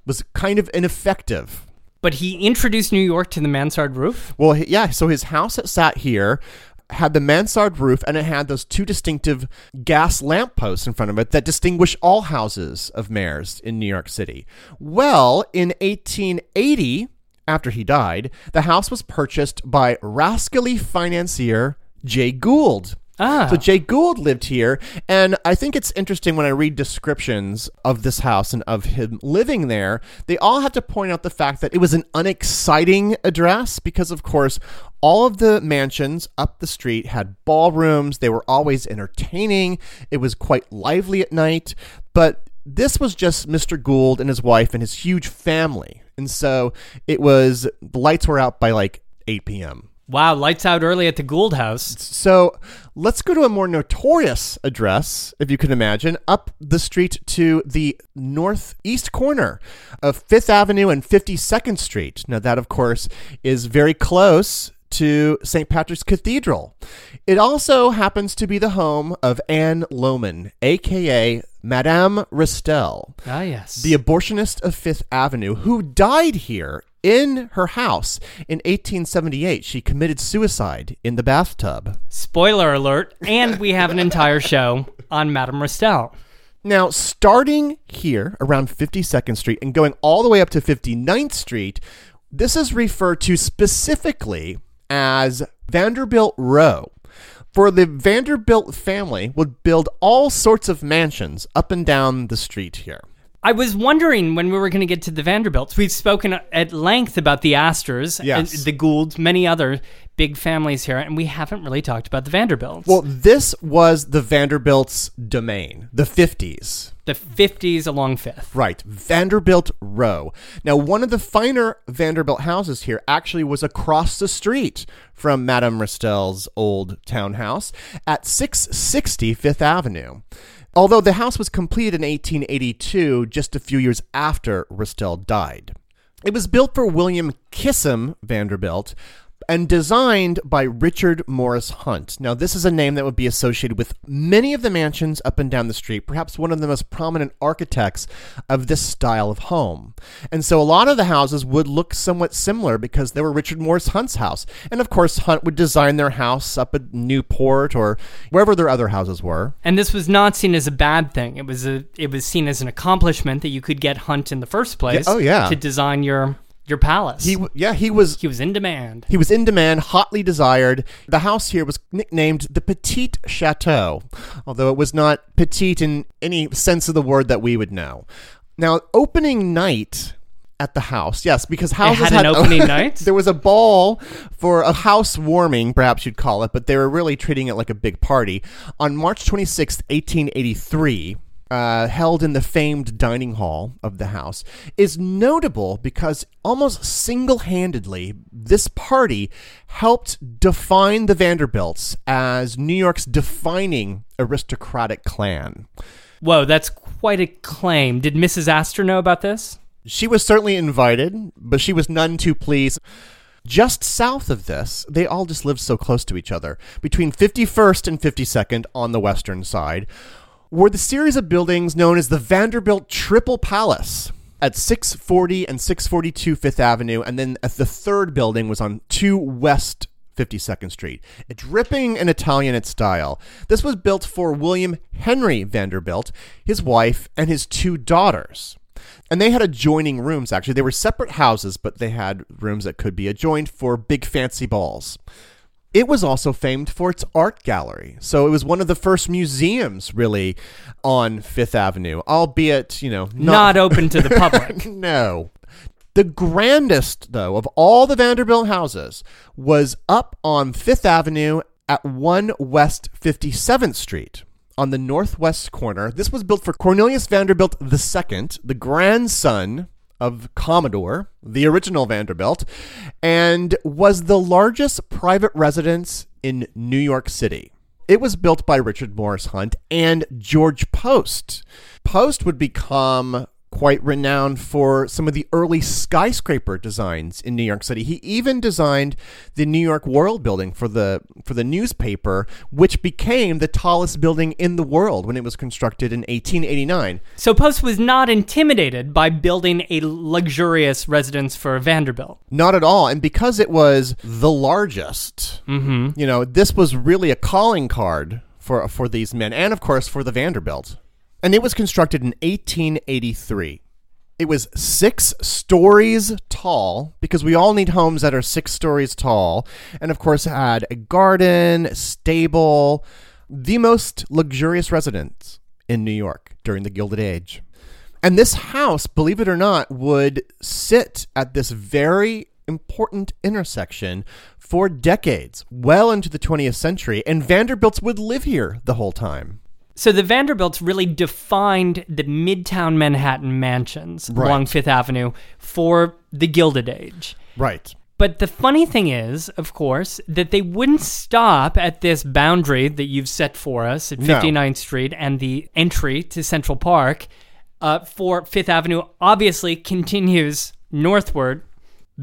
was kind of ineffective. But he introduced New York to the mansard roof. Well, yeah, so his house that sat here had the mansard roof and it had those two distinctive gas lampposts in front of it that distinguish all houses of mayors in New York City. Well, in 1880, after he died, the house was purchased by rascally financier Jay Gould. Ah. So Jay Gould lived here, and I think it's interesting when I read descriptions of this house and of him living there, they all have to point out the fact that it was an unexciting address because, of course, all of the mansions up the street had ballrooms. They were always entertaining. It was quite lively at night, but this was just Mr. Gould and his wife and his huge family. And so it was, the lights were out by like 8 p.m. Wow, lights out early at the Gould House. So let's go to a more notorious address, if you can imagine, up the street to the northeast corner of Fifth Avenue and 52nd Street. Now, that, of course, is very close to St. Patrick's Cathedral. It also happens to be the home of Anne Lohman, aka Madame Restell Ah, yes. the abortionist of Fifth Avenue, who died here in her house in 1878. She committed suicide in the bathtub. Spoiler alert. And we have an entire show on Madame Restell. Now, starting here around 52nd Street and going all the way up to 59th Street, this is referred to specifically as Vanderbilt Row. For the Vanderbilt family would build all sorts of mansions up and down the street here. I was wondering when we were going to get to the Vanderbilts. We've spoken at length about the Astors, Yes. and the Goulds, many other big families here, and we haven't really talked about the Vanderbilts. Well, this was the Vanderbilt's domain, the 50s. the 50s along Fifth. Right, Vanderbilt Row. Now, one of the finer Vanderbilt houses here actually was across the street from Madame Restell's old townhouse at 660 Fifth Avenue. Although the house was completed in 1882, just a few years after Restell died. It was built for William Kissam Vanderbilt and designed by Richard Morris Hunt. Now, this is a name that would be associated with many of the mansions up and down the street, perhaps one of the most prominent architects of this style of home. And so a lot of the houses would look somewhat similar because they were Richard Morris Hunt's house. And of course, Hunt would design their house up at Newport or wherever their other houses were. And this was not seen as a bad thing. It was a it was seen as an accomplishment that you could get Hunt in the first place. oh, yeah. to design your your palace. He, w- yeah, he was he was in demand. He was in demand, hotly desired. The house here was nicknamed the Petite Chateau, although it was not petite in any sense of the word that we would know. Now, opening night at the house, yes, because houses had an opening night? there was a ball for a house warming, perhaps you'd call it, but they were really treating it like a big party. On March 26th, 1883, uh, held in the famed dining hall of the house, is notable because almost single handedly, this party helped define the Vanderbilts as New York's defining aristocratic clan. Whoa, that's quite a claim. Did Mrs. Astor know about this? She was certainly invited, but she was none too pleased. Just south of this, they all just lived so close to each other. Between 51st and 52nd on the western side were the series of buildings known as the Vanderbilt Triple Palace at 640 and 642 Fifth Avenue, and then the third building was on 2 West 52nd Street. Dripping in Italianate style. This was built for William Henry Vanderbilt, his wife, and his two daughters. And they had adjoining rooms, actually. They were separate houses, but they had rooms that could be adjoined for big fancy balls. It was also famed for its art gallery. So it was one of the first museums, really, on Fifth Avenue, albeit, you know, Not, open to the public. no. The grandest, though, of all the Vanderbilt houses was up on Fifth Avenue at 1 West 57th Street on the northwest corner. This was built for Cornelius Vanderbilt II, the grandson of Commodore, the original Vanderbilt, and was the largest private residence in New York City. It was built by Richard Morris Hunt and George Post. Post would become quite renowned for some of the early skyscraper designs in New York City. He even designed the New York World building for the for the newspaper, which became the tallest building in the world when it was constructed in 1889. So Post was not intimidated by building a luxurious residence for Vanderbilt. Not at all, and because it was the largest, mm-hmm. you know, this was really a calling card for for these men, and of course for the Vanderbilt and it was constructed in 1883. It was six stories tall because we all need homes that are six stories tall, and of course, had a garden, stable, the most luxurious residence in New York during the Gilded Age. And this house, believe it or not, would sit at this very important intersection for decades, well into the 20th century, and Vanderbilts would live here the whole time. So the Vanderbilts really defined the Midtown Manhattan mansions Right. along Fifth Avenue for the Gilded Age. Right. But the funny thing is, of course, that they wouldn't stop at this boundary that you've set for us at No. 59th Street and the entry to Central Park uh, for Fifth Avenue obviously continues northward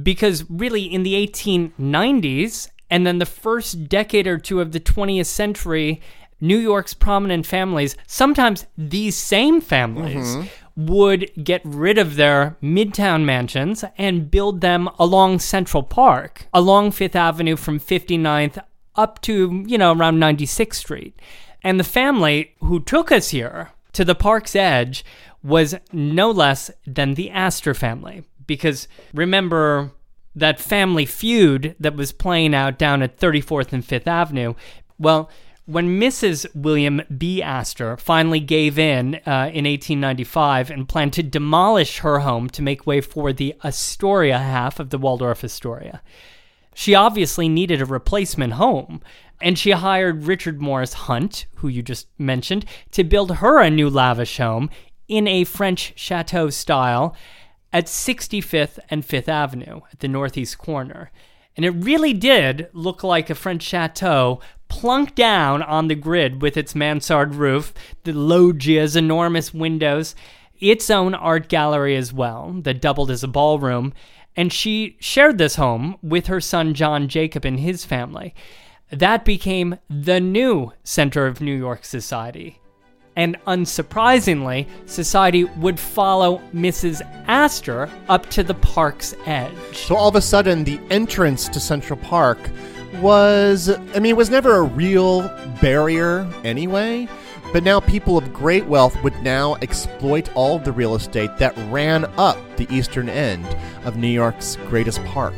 because really in the 1890s and then the first decade or two of the 20th century, New York's prominent families, sometimes these same families, mm-hmm. would get rid of their midtown mansions and build them along Central Park, along Fifth Avenue from 59th up to, you know, around 96th Street. And the family who took us here to the park's edge was no less than the Astor family. Because remember that family feud that was playing out down at 34th and 5th Avenue? Well, when Mrs. William B. Astor finally gave in uh, in 1895 and planned to demolish her home to make way for the Astoria half of the Waldorf Astoria, she obviously needed a replacement home, and she hired Richard Morris Hunt, who you just mentioned, to build her a new lavish home in a French chateau style at 65th and 5th Avenue at the northeast corner. And it really did look like a French chateau plunked down on the grid with its mansard roof, the loggia's enormous windows, its own art gallery as well, that doubled as a ballroom. And she shared this home with her son John Jacob and his family. That became the new center of New York society. And unsurprisingly, society would follow Mrs. Astor up to the park's edge. So all of a sudden, the entrance to Central Park was, I mean, it was never a real barrier anyway, but now people of great wealth would now exploit all of the real estate that ran up the eastern end of New York's greatest park.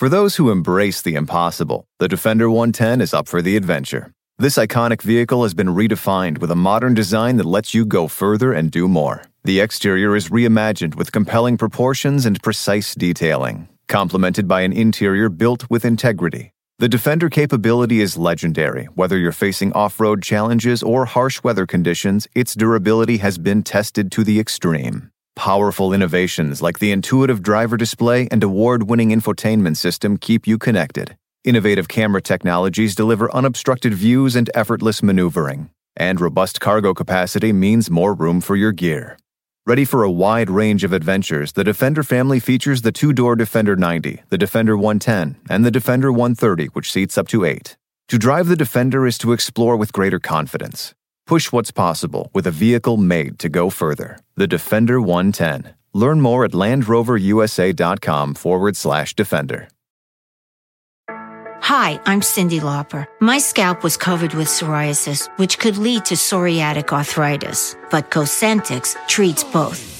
For those who embrace the impossible, the Defender 110 is up for the adventure. This iconic vehicle has been redefined with a modern design that lets you go further and do more. The exterior is reimagined with compelling proportions and precise detailing, complemented by an interior built with integrity. The Defender capability is legendary. Whether you're facing off road challenges or harsh weather conditions, its durability has been tested to the extreme. Powerful innovations like the intuitive driver display and award winning infotainment system keep you connected. Innovative camera technologies deliver unobstructed views and effortless maneuvering. And robust cargo capacity means more room for your gear. Ready for a wide range of adventures, the Defender family features the two door Defender 90, the Defender 110, and the Defender 130, which seats up to eight. To drive the Defender is to explore with greater confidence. Push what's possible with a vehicle made to go further. The Defender 110. Learn more at LandRoverUSA.com forward slash Defender. Hi, I'm Cyndi Lauper. My scalp was covered with psoriasis, which could lead to psoriatic arthritis, but Cosentyx treats both.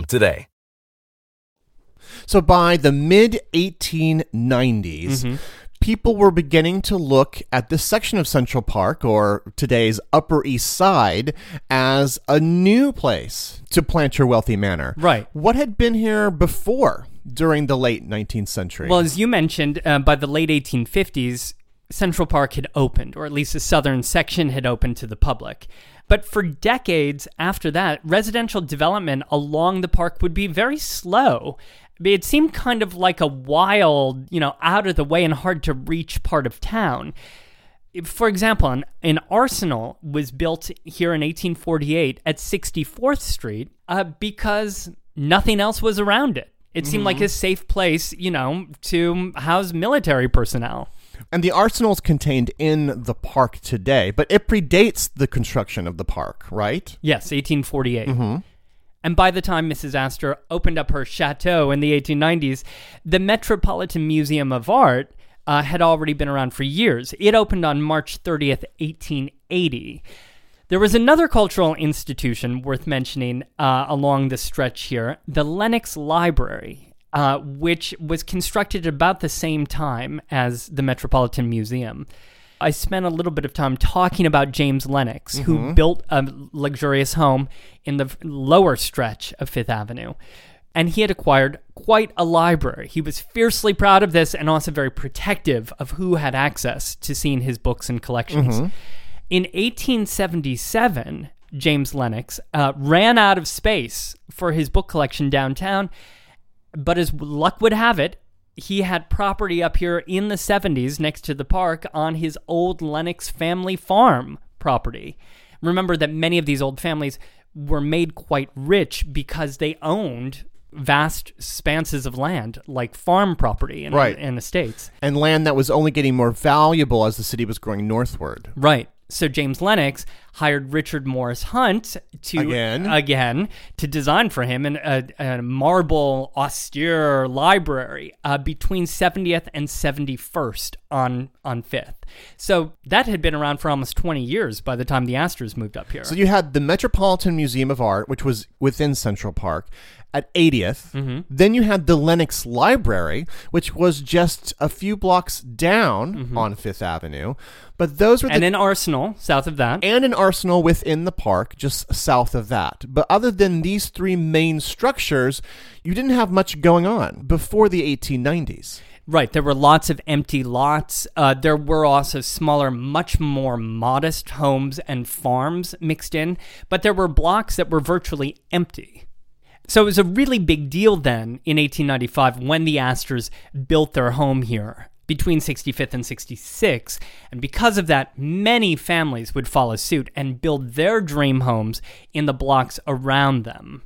today. So by the mid 1890s, Mm-hmm. people were beginning to look at this section of Central Park, or today's Upper East Side, as a new place to plant your wealthy manor. Right. What had been here before during the late 19th century? Well, as you mentioned, uh, by the late 1850s, Central Park had opened, or at least the southern section had opened to the public. But for decades after that, residential development along the park would be very slow. It seemed kind of like a wild, you know, out of the way and hard to reach part of town. For example, an, an arsenal was built here in 1848 at 64th Street uh, because nothing else was around it. It seemed like a safe place, you know, to house military personnel. And the arsenal is contained in the park today, but it predates the construction of the park, right? Yes, 1848. And by the time Mrs. Astor opened up her chateau in the 1890s, the Metropolitan Museum of Art uh, had already been around for years. It opened on March 30th, 1880. There was another cultural institution worth mentioning uh, along the stretch here the Lenox Library, uh, which was constructed about the same time as the Metropolitan Museum. I spent a little bit of time talking about James Lenox, who built a luxurious home in the lower stretch of Fifth Avenue. And he had acquired quite a library. He was fiercely proud of this and also very protective of who had access to seeing his books and collections. In 1877, James Lenox uh, ran out of space for his book collection downtown, but as luck would have it, he had property up here in the 70s next to the park on his old Lenox family farm property. Remember that many of these old families were made quite rich because they owned vast expanses of land like farm property and, Right. and estates. And land that was only getting more valuable as the city was growing northward. Right. So James Lenox hired Richard Morris Hunt to Again? again to design for him an, a, a marble austere library uh, between 70th and 71st on on 5th. So that had been around for almost 20 years by the time the Astors moved up here. So you had the Metropolitan Museum of Art, which was within Central Park, at 80th. Mm-hmm. Then you had the Lenox Library, which was just a few blocks down on Fifth Avenue. But those were the Mm-hmm. and an arsenal south of that. and an arsenal within the park just south of that. But other than these three main structures, you didn't have much going on before the 1890s. Right, there were lots of empty lots. Uh, there were also smaller, much more modest homes and farms mixed in, but there were blocks that were virtually empty. So it was a really big deal then in 1895 when the Astors built their home here between 65th and 66. And because of that, many families would follow suit and build their dream homes in the blocks around them.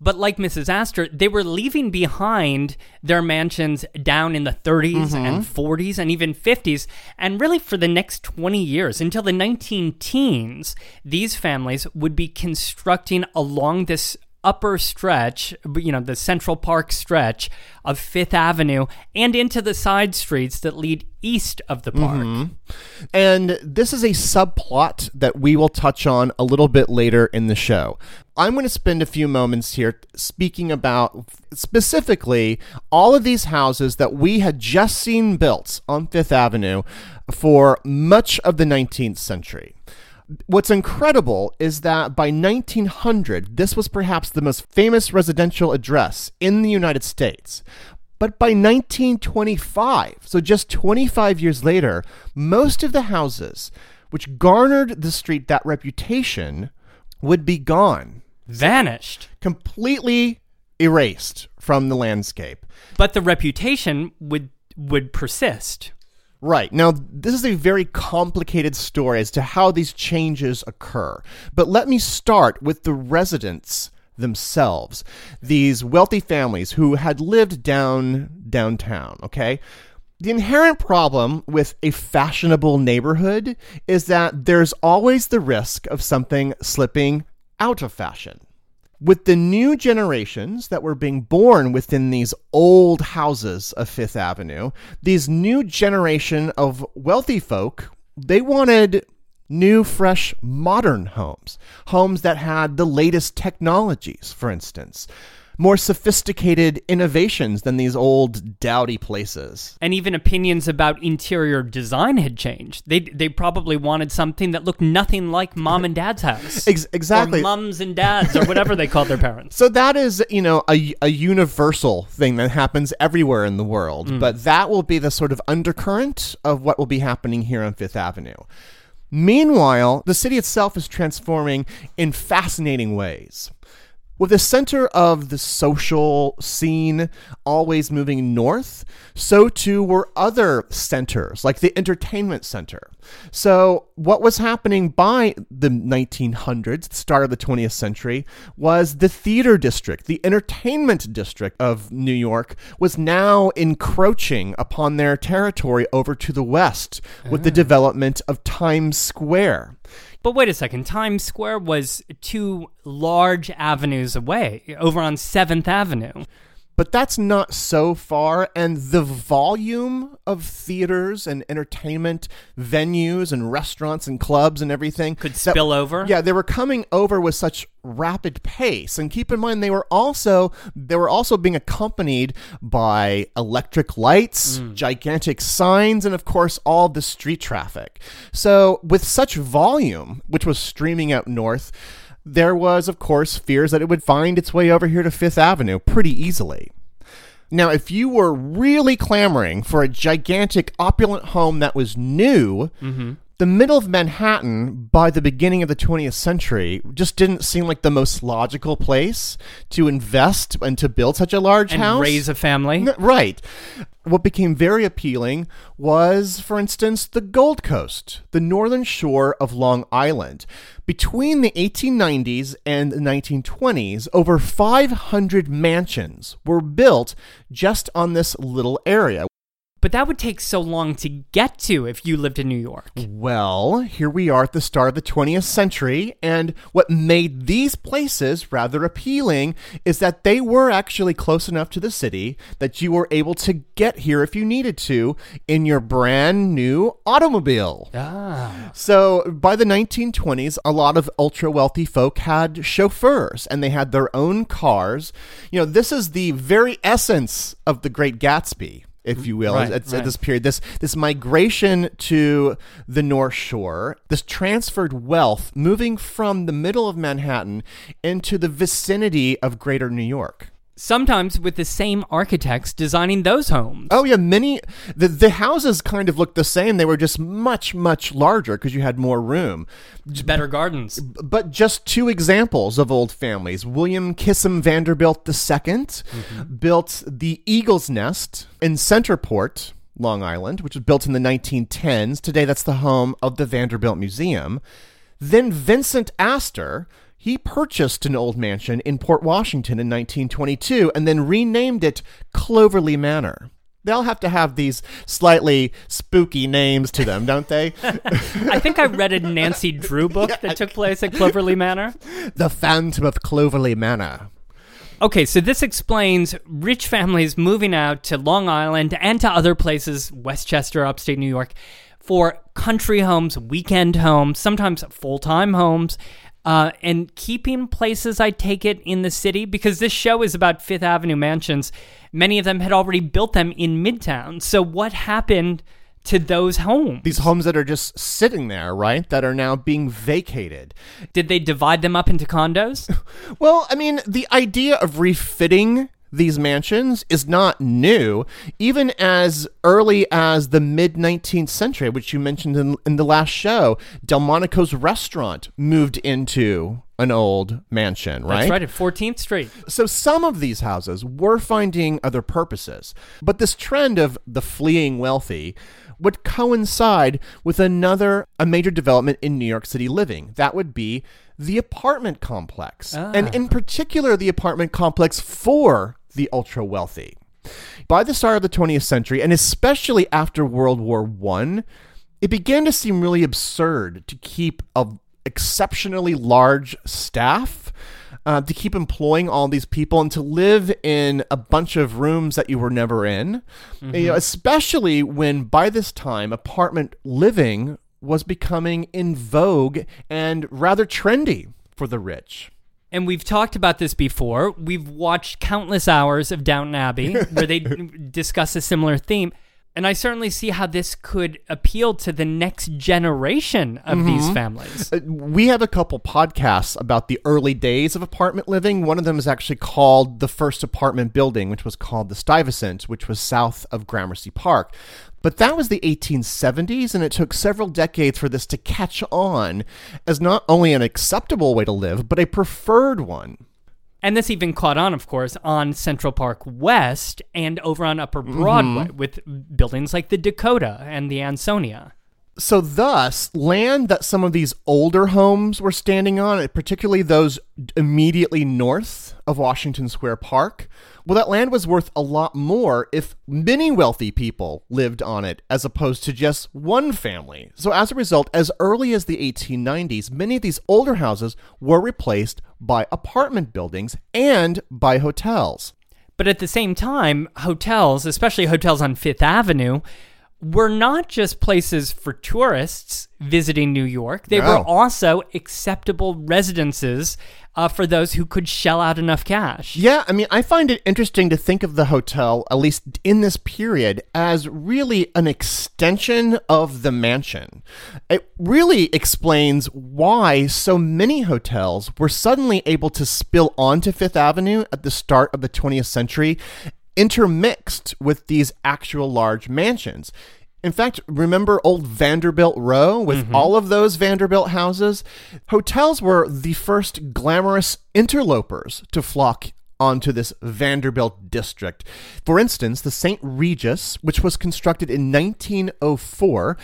But like Mrs. Astor, they were leaving behind their mansions down in the 30s mm-hmm. and 40s and even 50s. And really, for the next 20 years, until the 19 teens, these families would be constructing along this upper stretch, you know, the Central Park stretch of Fifth Avenue and into the side streets that lead east of the park. Mm-hmm. And this is a subplot that we will touch on a little bit later in the show. I'm going to spend a few moments here speaking about specifically all of these houses that we had just seen built on Fifth Avenue for much of the 19th century. What's incredible is that by 1900, this was perhaps the most famous residential address in the United States. But by 1925, so just 25 years later, most of the houses which garnered the street that reputation would be gone, Vanished. completely erased from the landscape. But the reputation would would persist. Right. Now, this is a very complicated story as to how these changes occur. But let me start with the residents themselves. These wealthy families who had lived down downtown, okay? The inherent problem with a fashionable neighborhood is that there's always the risk of something slipping out of fashion with the new generations that were being born within these old houses of Fifth Avenue, these new generation of wealthy folk, they wanted new, fresh, modern homes. Homes that had the latest technologies, for instance. More sophisticated innovations than these old dowdy places. And even opinions about interior design had changed. They they probably wanted something that looked nothing like mom and dad's house. Ex- exactly. Or mums and dads or whatever they called their parents. So that is, you know, a, a universal thing that happens everywhere in the world, mm. but that will be the sort of undercurrent of what will be happening here on Fifth Avenue. Meanwhile, the city itself is transforming in fascinating ways. With the center of the social scene always moving north, so too were other centers, like the entertainment center. So, what was happening by the 1900s, the start of the 20th century, was the theater district, the entertainment district of New York, was now encroaching upon their territory over to the west with the ah. development of Times Square. But wait a second, Times Square was two large avenues away, over on 7th Avenue. But that's not so far, and the volume of theaters and entertainment venues and restaurants and clubs and everything Could that- spill over? Yeah, they were coming over with such rapid pace, and keep in mind they were also they were also being accompanied by electric lights, mm. gigantic signs, and of course all the street traffic. So with such volume, which was streaming out north there was, of course, fears that it would find its way over here to Fifth Avenue pretty easily. Now, if you were really clamoring for a gigantic, opulent home that was new, mm-hmm. The middle of Manhattan by the beginning of the 20th century just didn't seem like the most logical place to invest and to build such a large And house. raise a family. Right. What became very appealing was, for instance, the Gold Coast, the northern shore of Long Island. Between the 1890s and the 1920s, over 500 mansions were built just on this little area. But that would take so long to get to if you lived in New York. Well, here we are at the start of the 20th century, and what made these places rather appealing is that they were actually close enough to the city that you were able to get here if you needed to in your brand new automobile. Ah. So by the 1920s, a lot of ultra wealthy folk had chauffeurs and they had their own cars. You know, this is the very essence of the Great Gatsby. If you will, Right, at, at this period, this this migration to the North Shore, this transferred wealth moving from the middle of Manhattan into the vicinity of Greater New York. Sometimes with the same architects designing those homes. Oh yeah, many the the houses kind of looked the same. They were just much much larger because you had more room. Better gardens. But just two examples of old families. William Kissam Vanderbilt II mm-hmm. built the Eagle's Nest in Centerport, Long Island, which was built in the 1910s. Today, that's the home of the Vanderbilt Museum. Then Vincent Astor, he purchased an old mansion in Port Washington in 1922 and then renamed it Cloverly Manor. They all have to have these slightly spooky names to them, don't they? I think I read a Nancy Drew book that took place at Cloverly Manor. the Phantom of Cloverly Manor. Okay, so this explains rich families moving out to Long Island and to other places, Westchester, upstate New York, for country homes, weekend homes, sometimes full time homes, uh, and keeping places, I take it, in the city because this show is about Fifth Avenue mansions. Many of them had already built them in Midtown. So, what happened? to those homes. These homes that are just sitting there, right? That are now being vacated. Did they divide them up into condos? well, I mean, the idea of refitting these mansions is not new, even as early as the mid 19th century, which you mentioned in, in the last show. Delmonico's restaurant moved into an old mansion, right? That's right, at 14th Street. So some of these houses were finding other purposes, but this trend of the fleeing wealthy would coincide with another a major development in New York City living. That would be the apartment complex. Ah. And in particular the apartment complex for the ultra wealthy. By the start of the 20th century and especially after World War 1, it began to seem really absurd to keep a exceptionally large staff uh, to keep employing all these people and to live in a bunch of rooms that you were never in. Mm-hmm. You know, especially when by this time apartment living was becoming in vogue and rather trendy for the rich. And we've talked about this before. We've watched countless hours of Downton Abbey where they discuss a similar theme. And I certainly see how this could appeal to the next generation of mm-hmm. these families. Uh, we have a couple podcasts about the early days of apartment living. One of them is actually called The First Apartment Building, which was called the Stuyvesant, which was south of Gramercy Park. But that was the 1870s, and it took several decades for this to catch on as not only an acceptable way to live, but a preferred one. And this even caught on, of course, on Central Park West and over on Upper Broadway mm-hmm. with buildings like the Dakota and the Ansonia. So, thus, land that some of these older homes were standing on, particularly those immediately north of Washington Square Park, well, that land was worth a lot more if many wealthy people lived on it as opposed to just one family. So, as a result, as early as the 1890s, many of these older houses were replaced by apartment buildings and by hotels. But at the same time, hotels, especially hotels on Fifth Avenue, were not just places for tourists visiting New York, they no. were also acceptable residences uh, for those who could shell out enough cash. Yeah, I mean, I find it interesting to think of the hotel, at least in this period, as really an extension of the mansion. It really explains why so many hotels were suddenly able to spill onto Fifth Avenue at the start of the 20th century intermixed with these actual large mansions. In fact, remember old Vanderbilt Row with mm-hmm. all of those Vanderbilt houses? Hotels were the first glamorous interlopers to flock onto this Vanderbilt district. For instance, the St. Regis, which was constructed in 1904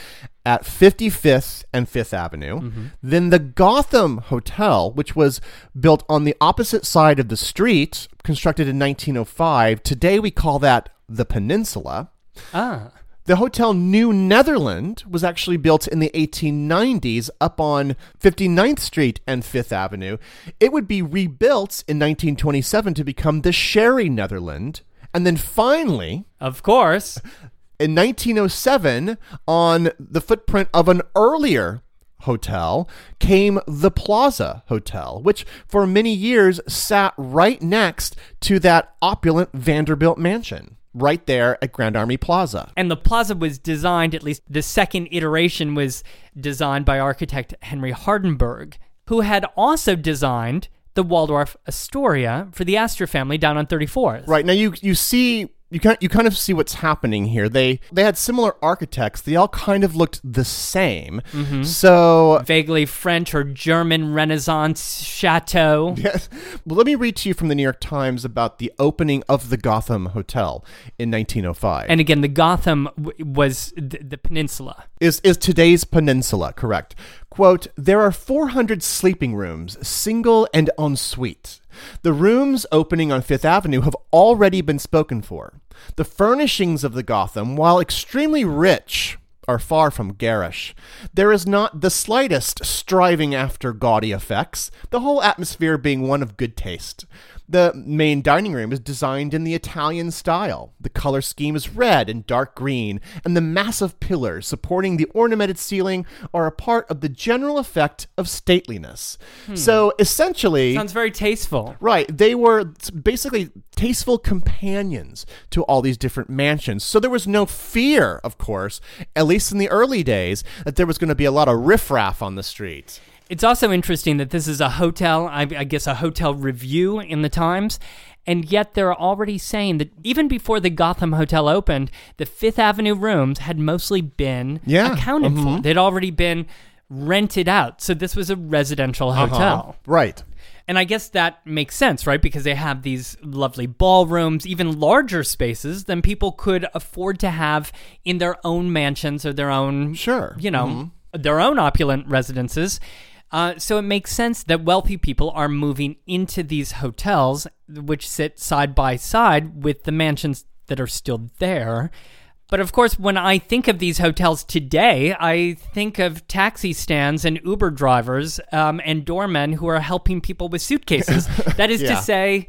at 55th and 5th Avenue, mm-hmm. then the Gotham Hotel, which was built on the opposite side of the street, constructed in 1905. Today we call that the Peninsula. Ah. The Hotel New Netherland was actually built in the 1890s up on 59th Street and 5th Avenue. It would be rebuilt in 1927 to become the Sherry Netherland. And then finally, of course, in 1907, on the footprint of an earlier hotel came the Plaza Hotel, which for many years sat right next to that opulent Vanderbilt mansion right there at Grand Army Plaza. And the plaza was designed, at least the second iteration was designed by architect Henry Hardenbergh, who had also designed the Waldorf Astoria for the Astor family down on 34th. Right. Now you you see you kind you kind of see what's happening here. They they had similar architects. They all kind of looked the same. Mm-hmm. So vaguely French or German Renaissance chateau. Yes. Well, let me read to you from the New York Times about the opening of the Gotham Hotel in 1905. And again, the Gotham w- was the, the peninsula. Is is today's peninsula correct? Quote: There are 400 sleeping rooms, single and en suite. The rooms opening on Fifth Avenue have already been spoken for. The furnishings of the Gotham, while extremely rich, are far from garish. There is not the slightest striving after gaudy effects, the whole atmosphere being one of good taste. The main dining room is designed in the Italian style. The color scheme is red and dark green, and the massive pillars supporting the ornamented ceiling are a part of the general effect of stateliness. Hmm. So essentially, Sounds very tasteful. Right. They were basically tasteful companions to all these different mansions. So there was no fear, of course, at least in the early days, that there was going to be a lot of riffraff on the streets. It's also interesting that this is a hotel, I, I guess a hotel review in the Times. And yet they're already saying that even before the Gotham Hotel opened, the Fifth Avenue rooms had mostly been Yeah, accounted mhm. for. They'd already been rented out. So this was a residential hotel. Right. And I guess that makes sense, right? Because they have these lovely ballrooms, even larger spaces than people could afford to have in their own mansions or their own, Sure. you know, their own opulent residences. Uh, so it makes sense that wealthy people are moving into these hotels, which sit side by side with the mansions that are still there. But of course, when I think of these hotels today, I think of taxi stands and Uber drivers um, and doormen who are helping people with suitcases. that is Yeah. to say,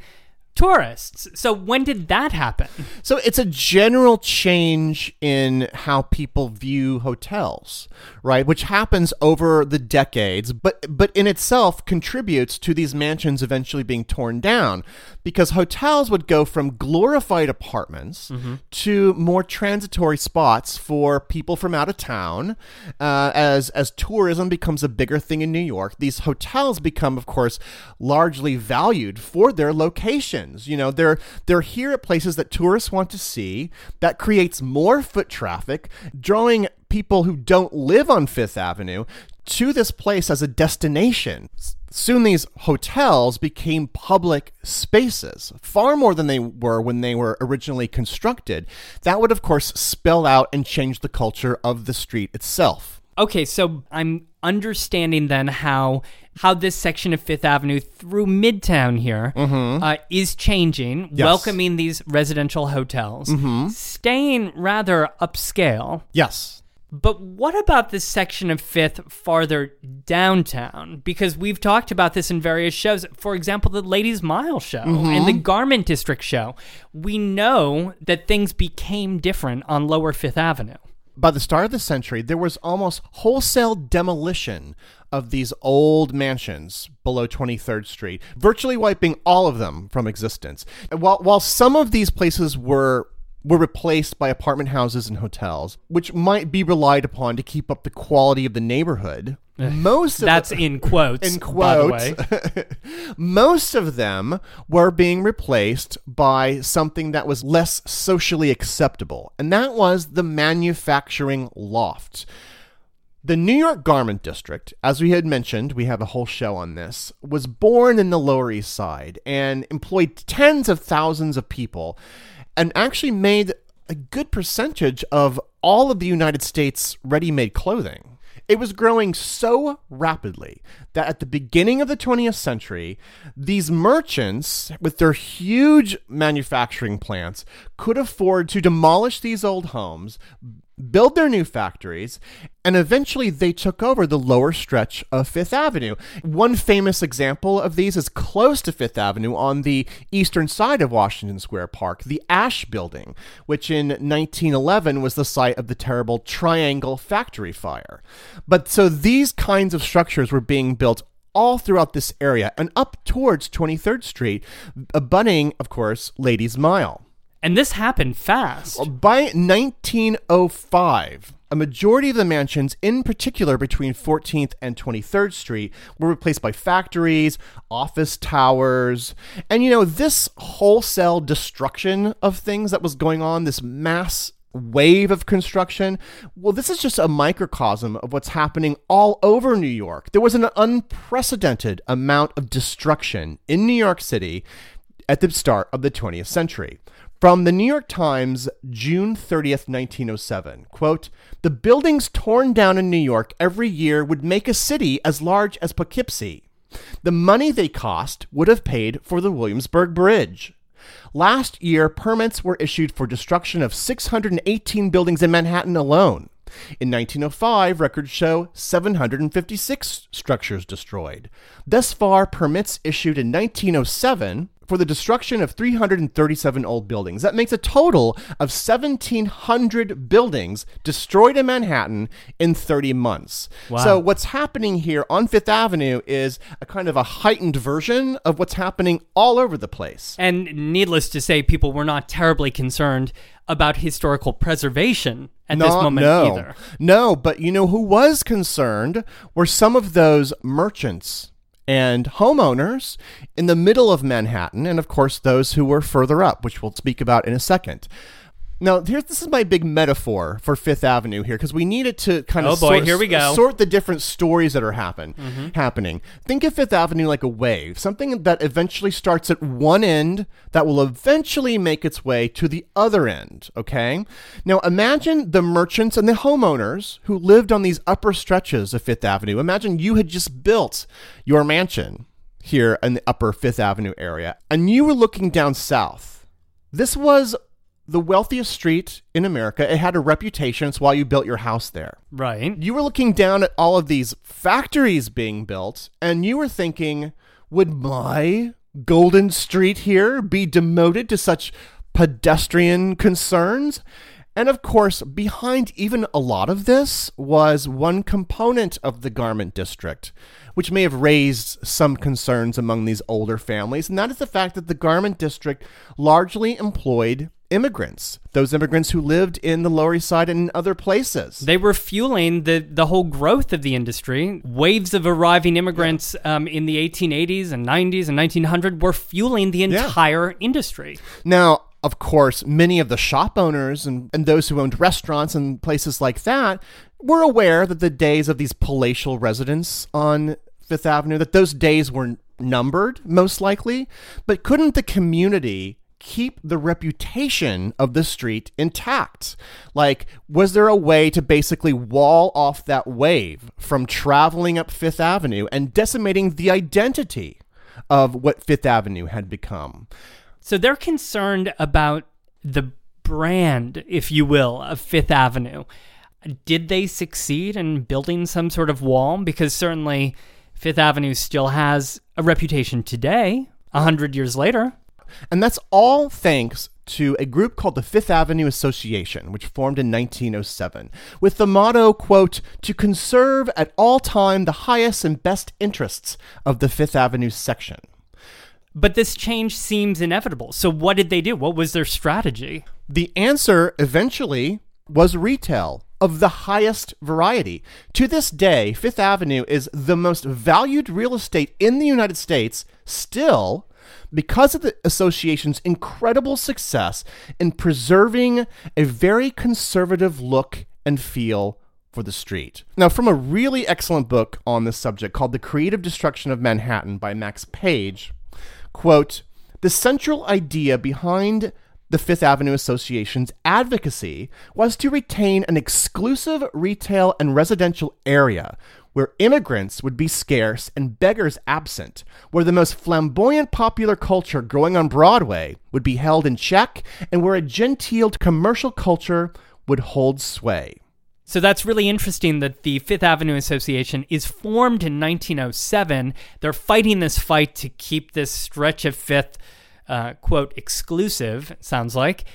tourists. So when did that happen? So it's a general change in how people view hotels, right? Which happens over the decades, but but in itself contributes to these mansions eventually being torn down because hotels would go from glorified apartments to more transitory spots for people from out of town. Uh, as as tourism becomes a bigger thing in New York, these hotels become, of course, largely valued for their locations. You know, they're they're here at places that tourists want to see. That creates more foot traffic, drawing people who don't live on Fifth Avenue to this place as a destination. Soon these hotels became public spaces, far more than they were when they were originally constructed. That would, of course, spill out and change the culture of the street itself. Okay, so I'm understanding then how how this section of Fifth Avenue through Midtown here mm-hmm. uh, is changing, Yes. welcoming these residential hotels, mm-hmm. staying rather upscale. Yes. But what about this section of Fifth farther downtown? Because we've talked about this in various shows. For example, the Ladies Mile show and the mm-hmm. Garment District show. We know that things became different on Lower Fifth Avenue. By the start of the century, there was almost wholesale demolition of these old mansions below 23rd Street, virtually wiping all of them from existence. While, while some of these places were were replaced by apartment houses and hotels, which might be relied upon to keep up the quality of the neighborhood, eh, most of That's the- in quotes. in by the way. quotes, most of them were being replaced by something that was less socially acceptable, and that was the manufacturing loft. The New York Garment District, as we had mentioned, we have a whole show on this, was born in the Lower East Side and employed tens of thousands of people and actually made a good percentage of all of the United States ready made clothing. It was growing so rapidly that at the beginning of the 20th century, these merchants, with their huge manufacturing plants, could afford to demolish these old homes, build their new factories, and eventually they took over the lower stretch of Fifth Avenue. One famous example of these is close to Fifth Avenue on the eastern side of Washington Square Park, the Ash Building, which in 1911 was the site of the terrible Triangle Factory fire. But so these kinds of structures were being built all throughout this area and up towards 23rd Street, abutting, of course, Ladies Mile. And this happened fast. By 1905, a majority of the mansions, in particular between 14th and 23rd Street, were replaced by factories, office towers, and you know, this wholesale destruction of things that was going on, this mass wave of construction, well, this is just a microcosm of what's happening all over New York. There was an unprecedented amount of destruction in New York City at the start of the 20th century. From the New York Times, June 30th, 1907, quote, The buildings torn down in New York every year would make a city as large as Poughkeepsie. The money they cost would have paid for the Williamsburg Bridge. Last year, permits were issued for destruction of 618 buildings in Manhattan alone. In 1905, records show 756 structures destroyed. Thus far, permits issued in 1907 for the destruction of 337 old buildings. That makes a total of 1,700 buildings destroyed in Manhattan in 30 months. Wow. So, what's happening here on Fifth Avenue is a kind of a heightened version of what's happening all over the place. And needless to say, people were not terribly concerned about historical preservation at this Not- moment no. either. No, but you know who was concerned were some of those merchants and homeowners in the middle of Manhattan, and of course those who were further up, which we'll speak about in a second. Now, here's this is my big metaphor for Fifth Avenue here because we need it to kind of Oh, boy, sort, here we go. Mm-hmm. sort the different stories that are happen happening. Think of Fifth Avenue like a wave, something that eventually starts at one end that will eventually make its way to the other end. Okay, now imagine the merchants and the homeowners who lived on these upper stretches of Fifth Avenue. Imagine you had just built your mansion here in the upper Fifth Avenue area, and you were looking down south. This was the wealthiest street in America. It had a reputation. It's why you built your house there. Right. You were looking down at all of these factories being built, and you were thinking, would my Golden Street here be demoted to such pedestrian concerns? And of course, behind even a lot of this was one component of the garment district, which may have raised some concerns among these older families, and that is the fact that the garment district largely employed immigrants, those immigrants who lived in the Lower East Side and in other places. They were fueling the, the whole growth of the industry. Waves of arriving immigrants um, in the 1880s and 90s and 1900 were fueling the entire industry. Now, of course, many of the shop owners and, and those who owned restaurants and places like that were aware that the days of these palatial residents on Fifth Avenue, that those days were numbered, most likely. But couldn't the community keep the reputation of the street intact? Like, was there a way to basically wall off that wave from traveling up Fifth Avenue and decimating the identity of what Fifth Avenue had become? So they're concerned about the brand, if you will, of Fifth Avenue. Did they succeed in building some sort of wall? Because certainly Fifth Avenue still has a reputation today, a hundred years later. And that's all thanks to a group called the Fifth Avenue Association, which formed in 1907, with the motto, quote, to conserve at all time the highest and best interests of the Fifth Avenue section. But this change seems inevitable. So what did they do? What was their strategy? The answer eventually was retail of the highest variety. To this day, Fifth Avenue is the most valued real estate in the United States still because of the association's incredible success in preserving a very conservative look and feel for the street. Now, from a really excellent book on this subject called The Creative Destruction of Manhattan by Max Page, quote, the central idea behind the Fifth Avenue Association's advocacy was to retain an exclusive retail and residential area where immigrants would be scarce and beggars absent, where the most flamboyant popular culture growing on Broadway would be held in check, and where a genteel commercial culture would hold sway. So that's really interesting that the Fifth Avenue Association is formed in 1907. They're fighting this fight to keep this stretch of Fifth, uh, quote, exclusive, sounds like,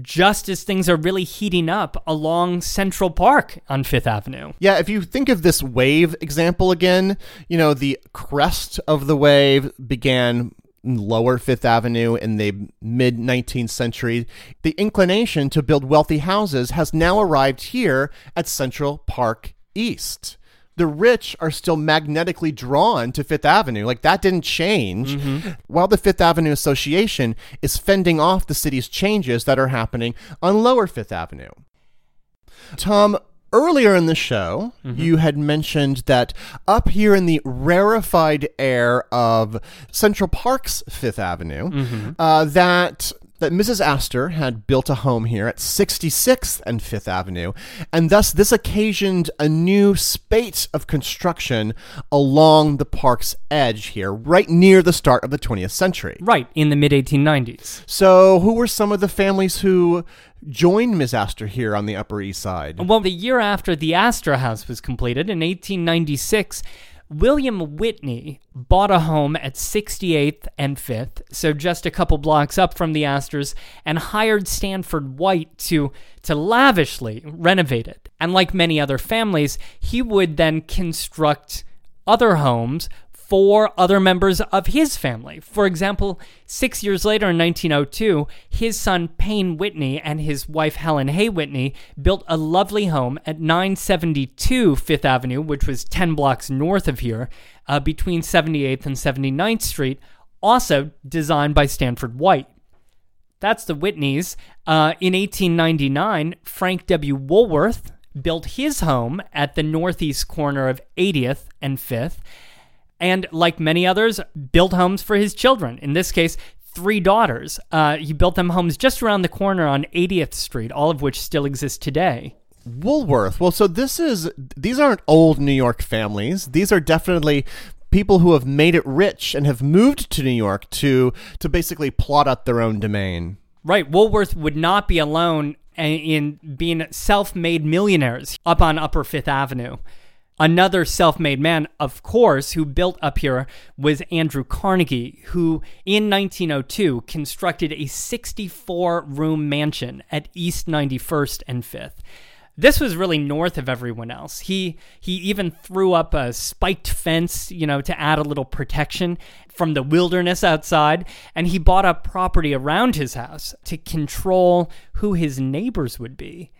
just as things are really heating up along Central Park on Fifth Avenue. Yeah, if you think of this wave example again, you know, the crest of the wave began lower Fifth Avenue in the mid 19th century. The inclination to build wealthy houses has now arrived here at Central Park East. The rich are still magnetically drawn to Fifth Avenue. Like that didn't change. Mm-hmm. While the Fifth Avenue Association is fending off the city's changes that are happening on lower Fifth Avenue. Tom, earlier in the show, mm-hmm. you had mentioned that up here in the rarefied air of Central Park's Fifth Avenue, mm-hmm. uh, that that Mrs. Astor had built a home here at 66th and Fifth Avenue, and thus this occasioned a new spate of construction along the park's edge here, right near the start of the 20th century. Right, in the mid 1890s. So, who were some of the families who joined Ms. Astor here on the Upper East Side? Well, the year after the Astor House was completed in 1896, William Whitney bought a home at 68th and 5th, so just a couple blocks up from the Astors, and hired Stanford White to, to lavishly renovate it. And like many other families, he would then construct other homes for other members of his family. For example, six years later in 1902, his son Payne Whitney and his wife Helen Hay Whitney built a lovely home at 972 Fifth Avenue, which was 10 blocks north of here, uh, between 78th and 79th Street, also designed by Stanford White. That's the Whitneys. Uh, in 1899, Frank W. Woolworth built his home at the northeast corner of 80th and 5th and like many others, built homes for his children. In this case, three daughters. Uh, he built them homes just around the corner on 80th Street, all of which still exist today. Woolworth. Well, so this is these aren't old New York families. These are definitely people who have made it rich and have moved to New York to to basically plot out their own domain. Right. Woolworth would not be alone in being self-made millionaires up on Upper Fifth Avenue. Another self made man, of course, who built up here was Andrew Carnegie, who in 1902 constructed a 64 room mansion at East 91st and 5th. This was really north of everyone else. He he even threw up a spiked fence, you know, to add a little protection from the wilderness outside, and he bought up property around his house to control who his neighbors would be.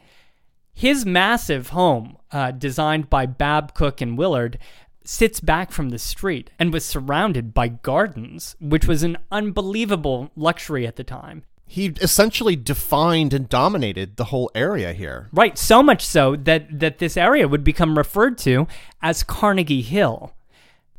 His massive home, uh, designed by Babb, Cook and Willard, sits back from the street and was surrounded by gardens, which was an unbelievable luxury at the time. He essentially defined and dominated the whole area here. Right, so much so that, that this area would become referred to as Carnegie Hill.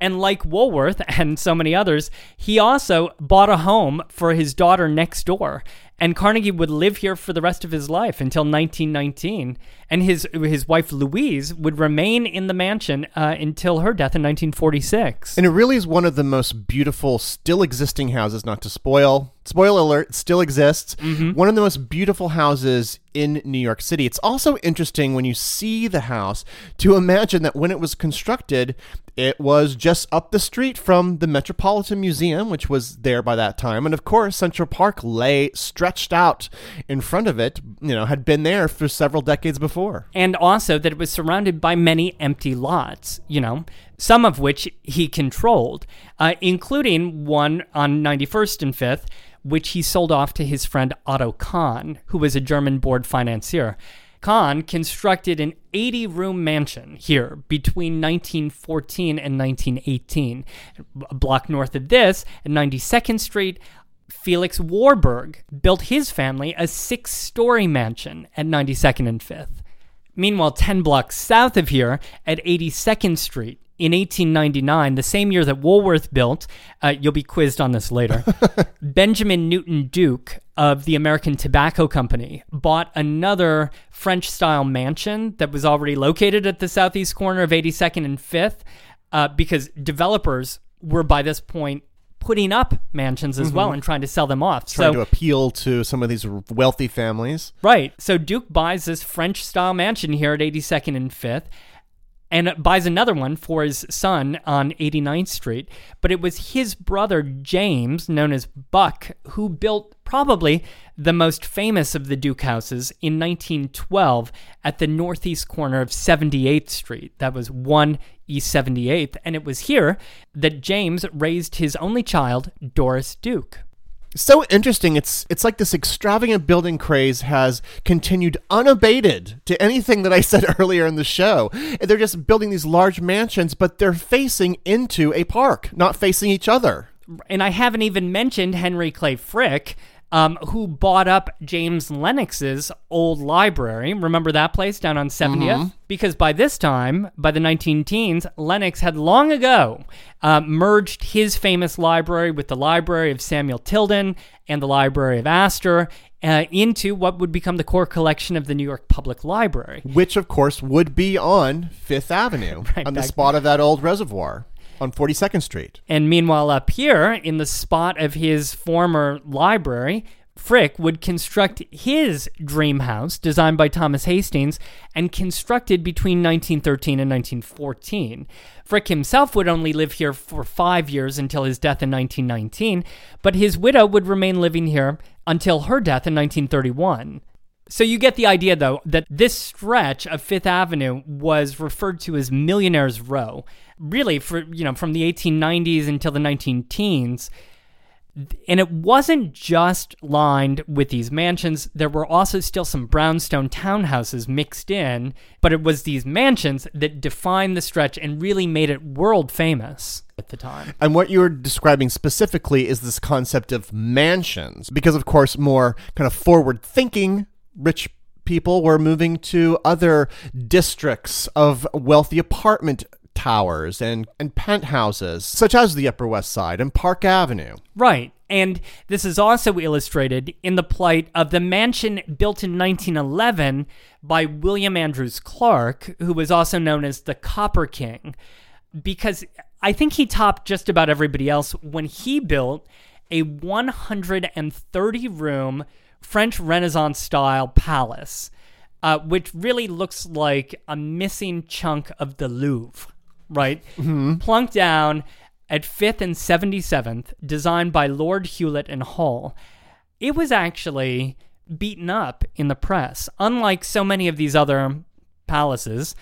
And like Woolworth and so many others, he also bought a home for his daughter next door and Carnegie would live here for the rest of his life until 1919, and his his wife Louise would remain in the mansion uh, until her death in 1946. And it really is one of the most beautiful, still existing houses. Not to spoil, spoil alert, still exists. Mm-hmm. One of the most beautiful houses in New York City. It's also interesting when you see the house to imagine that when it was constructed, it was just up the street from the Metropolitan Museum, which was there by that time. And of course, Central Park lay stretched out in front of it, you know, had been there for several decades before. And also that it was surrounded by many empty lots, you know, some of which he controlled, uh, including one on 91st and 5th, which he sold off to his friend Otto Kahn, who was a German board financier. Kahn constructed an 80 room mansion here between 1914 and 1918. A block north of this, at 92nd Street, Felix Warburg built his family a six story mansion at 92nd and 5th. Meanwhile, 10 blocks south of here, at 82nd Street, in 1899, the same year that Woolworth built, uh, you'll be quizzed on this later, Benjamin Newton Duke of the American Tobacco Company bought another French style mansion that was already located at the southeast corner of 82nd and 5th uh, because developers were by this point putting up mansions as mm-hmm. well and trying to sell them off. Trying so, to appeal to some of these wealthy families. Right. So Duke buys this French style mansion here at 82nd and 5th and buys another one for his son on 89th Street. But it was his brother James, known as Buck, who built probably the most famous of the Duke houses in 1912 at the northeast corner of 78th Street. That was 1 East 78th. And it was here that James raised his only child, Doris Duke so interesting. It's it's like this extravagant building craze has continued unabated to anything that I said earlier in the show. They're just building these large mansions, but they're facing into a park, not facing each other. And I haven't even mentioned Henry Clay Frick, um, who bought up James Lenox's old library. Remember that place down on 70th? Mm-hmm. Because by this time, by the 19 teens, Lennox had long ago uh, merged his famous library with the library of Samuel Tilden and the library of Astor uh, into what would become the core collection of the New York Public Library. Which, of course, would be on Fifth Avenue, right, on the spot of that old reservoir on 42nd Street. And meanwhile, up here in the spot of his former library, Frick would construct his dream house, designed by Thomas Hastings and constructed between 1913 and 1914. Frick himself would only live here for five years until his death in 1919, but his widow would remain living here until her death in 1931. So you get the idea, though, that this stretch of Fifth Avenue was referred to as Millionaire's Row. Really, for you know, from the 1890s until the 19 teens. And it wasn't just lined with these mansions. There were also still some brownstone townhouses mixed in, but it was these mansions that defined the stretch and really made it world famous at the time. And what you're describing specifically is this concept of mansions, because, of course, more kind of forward thinking rich people were moving to other districts of wealthy apartment towers and, and penthouses, such as the Upper West Side and Park Avenue. Right. And this is also illustrated in the plight of the mansion built in 1911 by William Andrews Clark, who was also known as the Copper King, because I think he topped just about everybody else when he built a 130 room French Renaissance style palace, uh, which really looks like a missing chunk of the Louvre right? Mm-hmm. Plunked down at 5th and 77th, designed by Lord Hewlett and Hull. It was actually beaten up in the press. Unlike so many of these other palaces,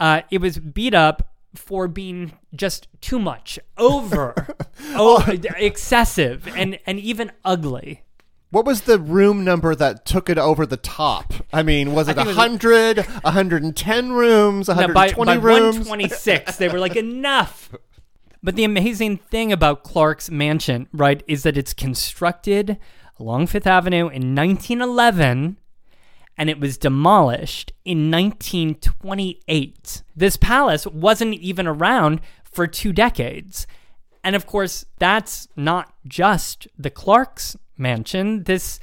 uh, it was beat up for being just too much, over, oh, excessive, and, and even ugly. What was the room number that took it over the top? I mean, was it 100, 110 rooms, 120 no, by, by rooms? 126, they were like, enough. But the amazing thing about Clark's mansion, right, is that it's constructed along Fifth Avenue in 1911 and it was demolished in 1928. This palace wasn't even around for two decades. And of course, that's not just the Clarks mansion. This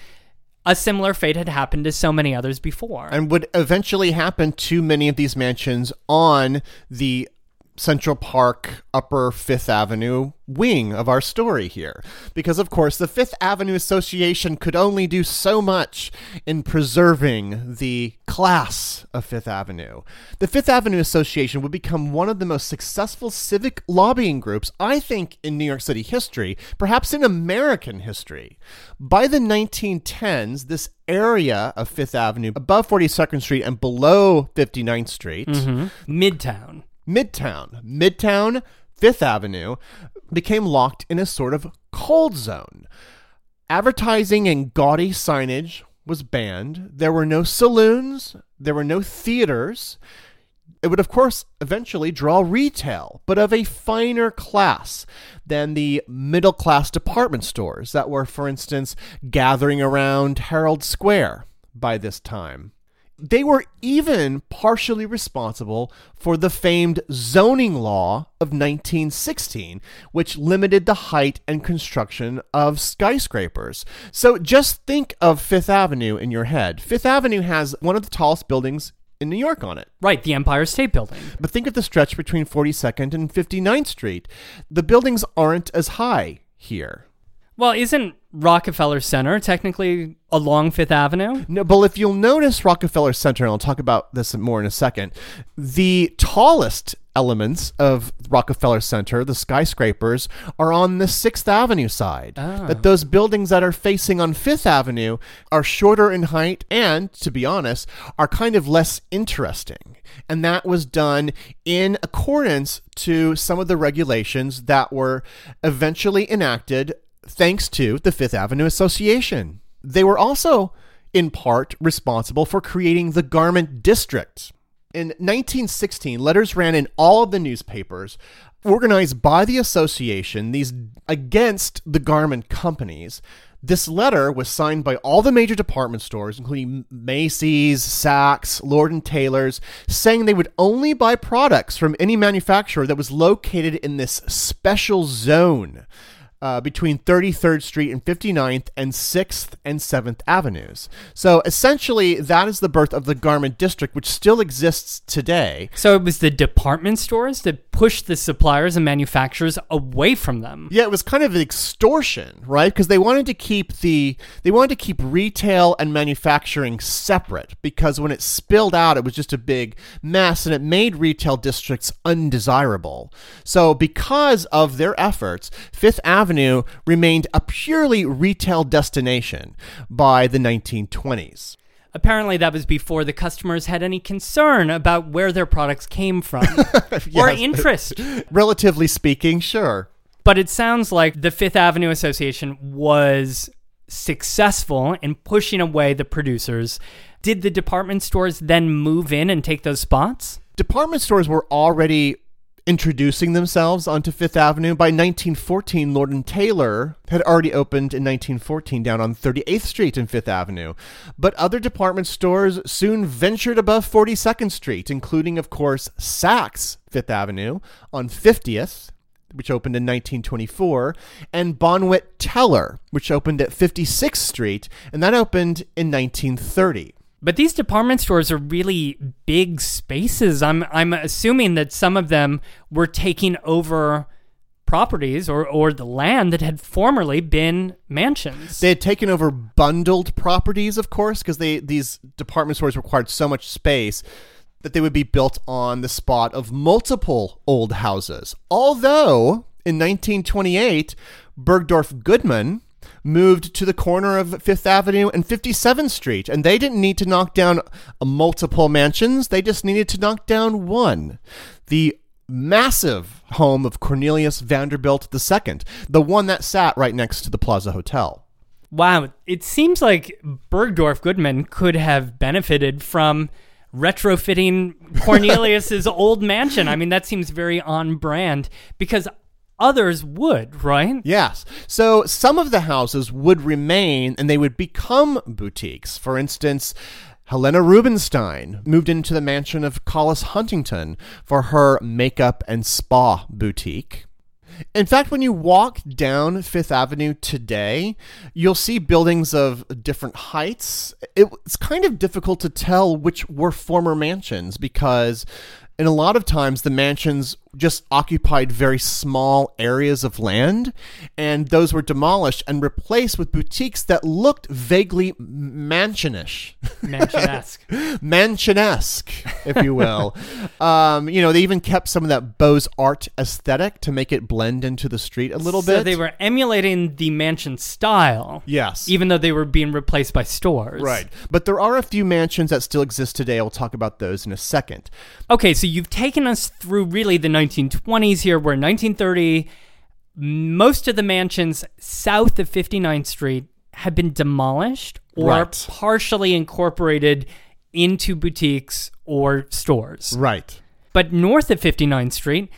a similar fate had happened to so many others before. And would eventually happen to many of these mansions on the Central Park Upper Fifth Avenue wing of our story here. Because, of course, the Fifth Avenue Association could only do so much in preserving the class of Fifth Avenue. The Fifth Avenue Association would become one of the most successful civic lobbying groups, I think, in New York City history, perhaps in American history. By the 1910s, this area of Fifth Avenue, above 42nd Street and below 59th Street, mm-hmm. Midtown Midtown, Midtown, Fifth Avenue became locked in a sort of cold zone. Advertising and gaudy signage was banned. There were no saloons, there were no theaters. It would, of course, eventually draw retail, but of a finer class than the middle class department stores that were, for instance, gathering around Herald Square by this time. They were even partially responsible for the famed zoning law of 1916, which limited the height and construction of skyscrapers. So just think of Fifth Avenue in your head. Fifth Avenue has one of the tallest buildings in New York on it. Right, the Empire State Building. But think of the stretch between 42nd and 59th Street. The buildings aren't as high here. Well, isn't Rockefeller Center technically along Fifth Avenue? No, but if you'll notice Rockefeller Center, and I'll talk about this more in a second, the tallest elements of Rockefeller Center, the skyscrapers, are on the Sixth Avenue side. Ah. Oh. That those buildings that are facing on Fifth Avenue are shorter in height and, to be honest, are kind of less interesting. And that was done in accordance to some of the regulations that were eventually enacted thanks to the Fifth Avenue Association. They were also, in part, responsible for creating the Garment District. In 1916, letters ran in all of the newspapers organized by the association, these against the garment companies. This letter was signed by all the major department stores, including Macy's, Saks, Lord and Taylor's, saying they would only buy products from any manufacturer that was located in this special zone uh, between 33rd Street and 59th and 6th and 7th Avenues. So essentially, that is the birth of the garment district, which still exists today. So it was the department stores that pushed the suppliers and manufacturers away from them. Yeah, it was kind of an extortion, right? Because they wanted to keep the they wanted to keep retail and manufacturing separate because when it spilled out, it was just a big mess and it made retail districts undesirable. So because of their efforts, Fifth Avenue remained a purely retail destination by the 1920s. Apparently, that was before the customers had any concern about where their products came from or interest. Relatively speaking, sure. But it sounds like the Fifth Avenue Association was successful in pushing away the producers. Did the department stores then move in and take those spots? department stores were already introducing themselves onto Fifth Avenue. By 1914, Lord and Taylor had already opened in 1914 down on 38th Street and Fifth Avenue. But other department stores soon ventured above 42nd Street, including, of course, Saks Fifth Avenue on 50th. Which opened in 1924, and Bonwit Teller, which opened at 56th Street, and that opened in 1930. But these department stores are really big spaces. I'm I'm assuming that some of them were taking over properties or, or the land that had formerly been mansions. They had taken over bundled properties, of course, because they these department stores required so much space that they would be built on the spot of multiple old houses. Although in 1928, Bergdorf Goodman moved to the corner of Fifth Avenue and 57th Street, and they didn't need to knock down uh, multiple mansions. They just needed to knock down one. The massive home of Cornelius Vanderbilt II, the one that sat right next to the Plaza Hotel. Wow, it seems like Bergdorf Goodman could have benefited from retrofitting Cornelius's old mansion. I mean, that seems very on brand because others would, right? Yes. So some of the houses would remain and they would become boutiques. For instance, Helena Rubinstein moved into the mansion of Collis Huntington for her makeup and spa boutique. In fact, when you walk down Fifth Avenue today, you'll see buildings of different heights. It's kind of difficult to tell which were former mansions because, in a lot of times, the mansions just occupied very small areas of land, and those were demolished and replaced with boutiques that looked vaguely mansionish. Mansion-esque. mansionesque, if you will. um, you know, they even kept some of that Beaux Art aesthetic to make it blend into the street a little bit. so bit. they were emulating the mansion style. Yes. Even though they were being replaced by stores. Right. But there are a few mansions that still exist today. I'll talk about those in a second. Okay, so you've taken us through really the 1920s here, where 1930, most of the mansions south of 59th Street had been demolished or Right. partially incorporated into boutiques or stores. Right. But north of 59th Street,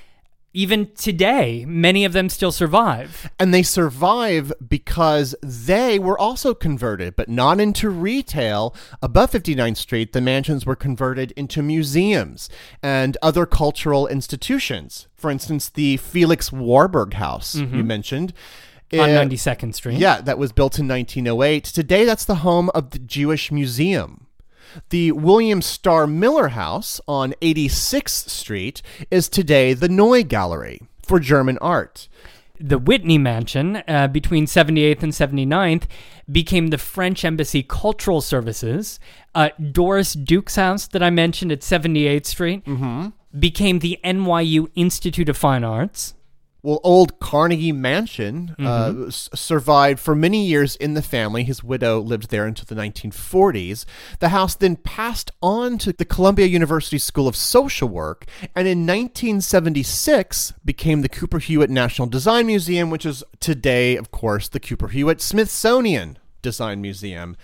even today, many of them still survive. And they survive because they were also converted, but not into retail. Above 59th Street, the mansions were converted into museums and other cultural institutions. For instance, the Felix Warburg House you mentioned. On uh, 92nd Street. Yeah, that was built in 1908. Today, that's the home of the Jewish Museum. The William Starr Miller House on 86th Street is today the Neue Galerie for German art. the Whitney Mansion uh, between 78th and 79th became the French Embassy Cultural Services. Uh, Doris Duke's house that I mentioned at 78th Street became the NYU Institute of Fine Arts. Well, old Carnegie Mansion uh, s- survived for many years in the family. His widow lived there until the 1940s. The house then passed on to the Columbia University School of Social Work, and in 1976 became the Cooper Hewitt National Design Museum, which is today, of course, the Cooper Hewitt Smithsonian Design Museum.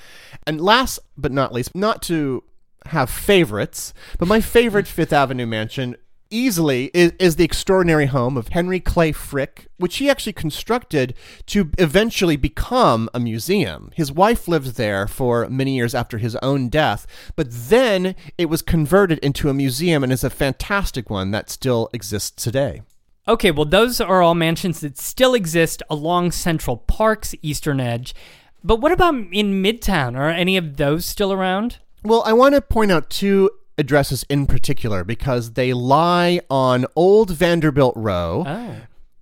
And last but not least, not to have favorites, but my favorite Fifth Avenue mansion easily is, is the extraordinary home of Henry Clay Frick, which he actually constructed to eventually become a museum. His wife lived there for many years after his own death, but then it was converted into a museum and is a fantastic one that still exists today. Okay, well, those are all mansions that still exist along Central Park's eastern edge. But what about in Midtown? Are any of those still around? Well, I want to point out two addresses in particular because they lie on Old Vanderbilt Row. Oh.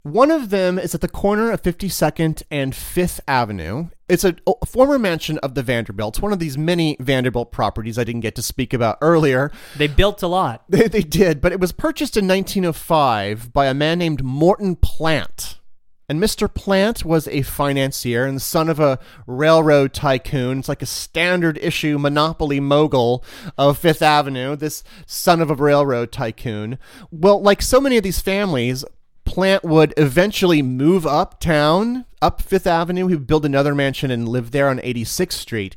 One of them is at the corner of 52nd and 5th Avenue. It's a, a former mansion of the Vanderbilts, one of these many Vanderbilt properties I didn't get to speak about earlier. They built a lot. They, they did, but it was purchased in 1905 by a man named Morton Plant. And Mr. Plant was a financier and son of a railroad tycoon. It's like a standard issue monopoly mogul of Fifth Avenue, this son of a railroad tycoon. Well, like so many of these families, Plant would eventually move uptown, up Fifth Avenue. He would build another mansion and live there on 86th Street.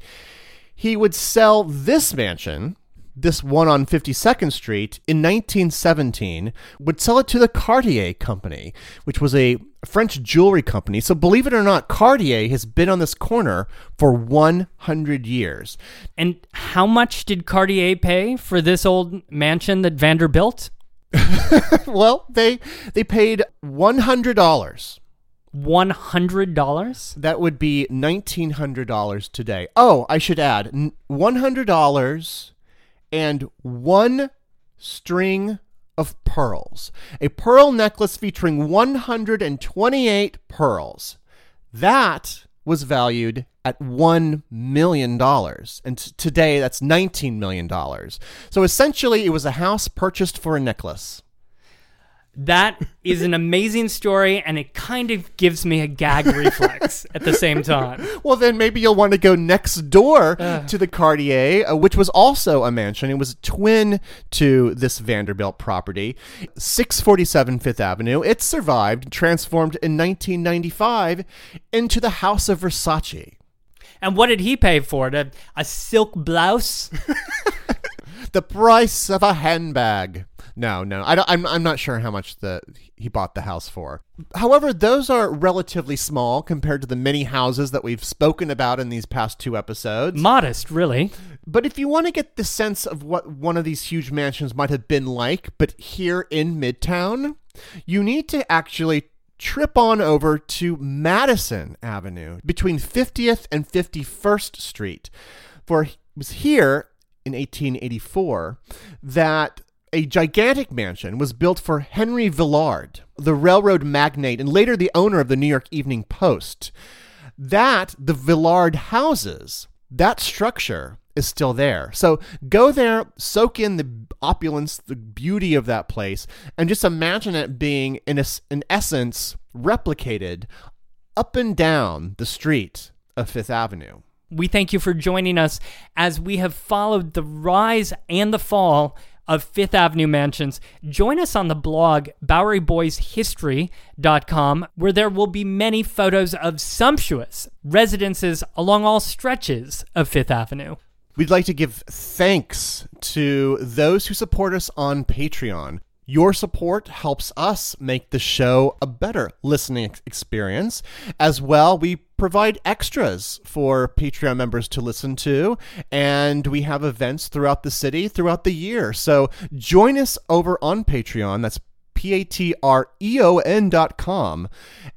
He would sell this mansion, this one on 52nd Street, in 1917, would sell it to the Cartier Company, which was a French jewelry company. So, believe it or not, Cartier has been on this corner for 100 years. And how much did Cartier pay for this old mansion that Vanderbilt? well, they they paid $100. $100? That would be $1,900 today. Oh, I should add $100 and one string of pearls. A pearl necklace featuring 128 pearls. That was valued at $1 million. And t- today that's $19 million. So essentially, it was a house purchased for a necklace. That is an amazing story, and it kind of gives me a gag reflex at the same time. Well, then maybe you'll want to go next door to the Cartier, uh, which was also a mansion. It was twin to this Vanderbilt property, 647 Fifth Avenue. It survived, transformed in 1995 into the House of Versace. And what did he pay for it? A, a silk blouse? The price of a handbag. No, no, I don't, I'm, I'm not sure how much the he bought the house for. However, those are relatively small compared to the many houses that we've spoken about in these past two episodes. Modest, really. But if you want to get the sense of what one of these huge mansions might have been like, but here in Midtown, you need to actually trip on over to Madison Avenue between 50th and 51st Street. For it was here in 1884 that a gigantic mansion was built for Henry Villard, the railroad magnate and later the owner of the New York Evening Post. That, the Villard houses, that structure is still there. So go there, soak in the opulence, the beauty of that place, and just imagine it being, in, a, in essence, replicated up and down the street of Fifth Avenue. We thank you for joining us as we have followed the rise and the fall of Fifth Avenue mansions. Join us on the blog BoweryBoysHistory.com, where there will be many photos of sumptuous residences along all stretches of Fifth Avenue. We'd like to give thanks to those who support us on Patreon. Your support helps us make the show a better listening experience. As well, we provide extras for Patreon members to listen to, and we have events throughout the city throughout the year. So join us over on Patreon. That's P-A-T-R-E-O-N dot com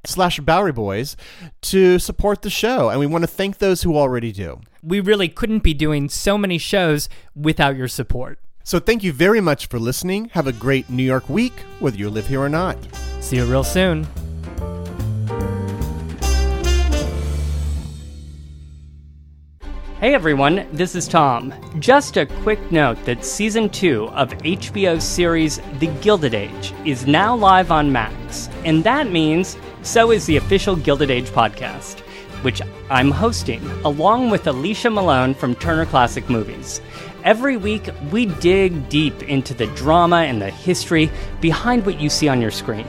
slash Bowery Boys to support the show. And we want to thank those who already do. We really couldn't be doing so many shows without your support. So thank you very much for listening. Have a great New York week, whether you live here or not. See you real soon. Hey everyone, this is Tom. Just a quick note that season 2 of HBO's series The Gilded Age is now live on Max, and that means so is the official Gilded Age podcast, which I'm hosting along with Alicia Malone from Turner Classic Movies. Every week, we dig deep into the drama and the history behind what you see on your screen.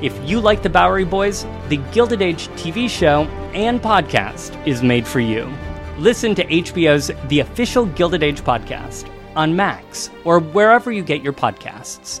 If you like the Bowery Boys, the Gilded Age TV show and podcast is made for you. Listen to HBO's The Official Gilded Age podcast on Max or wherever you get your podcasts.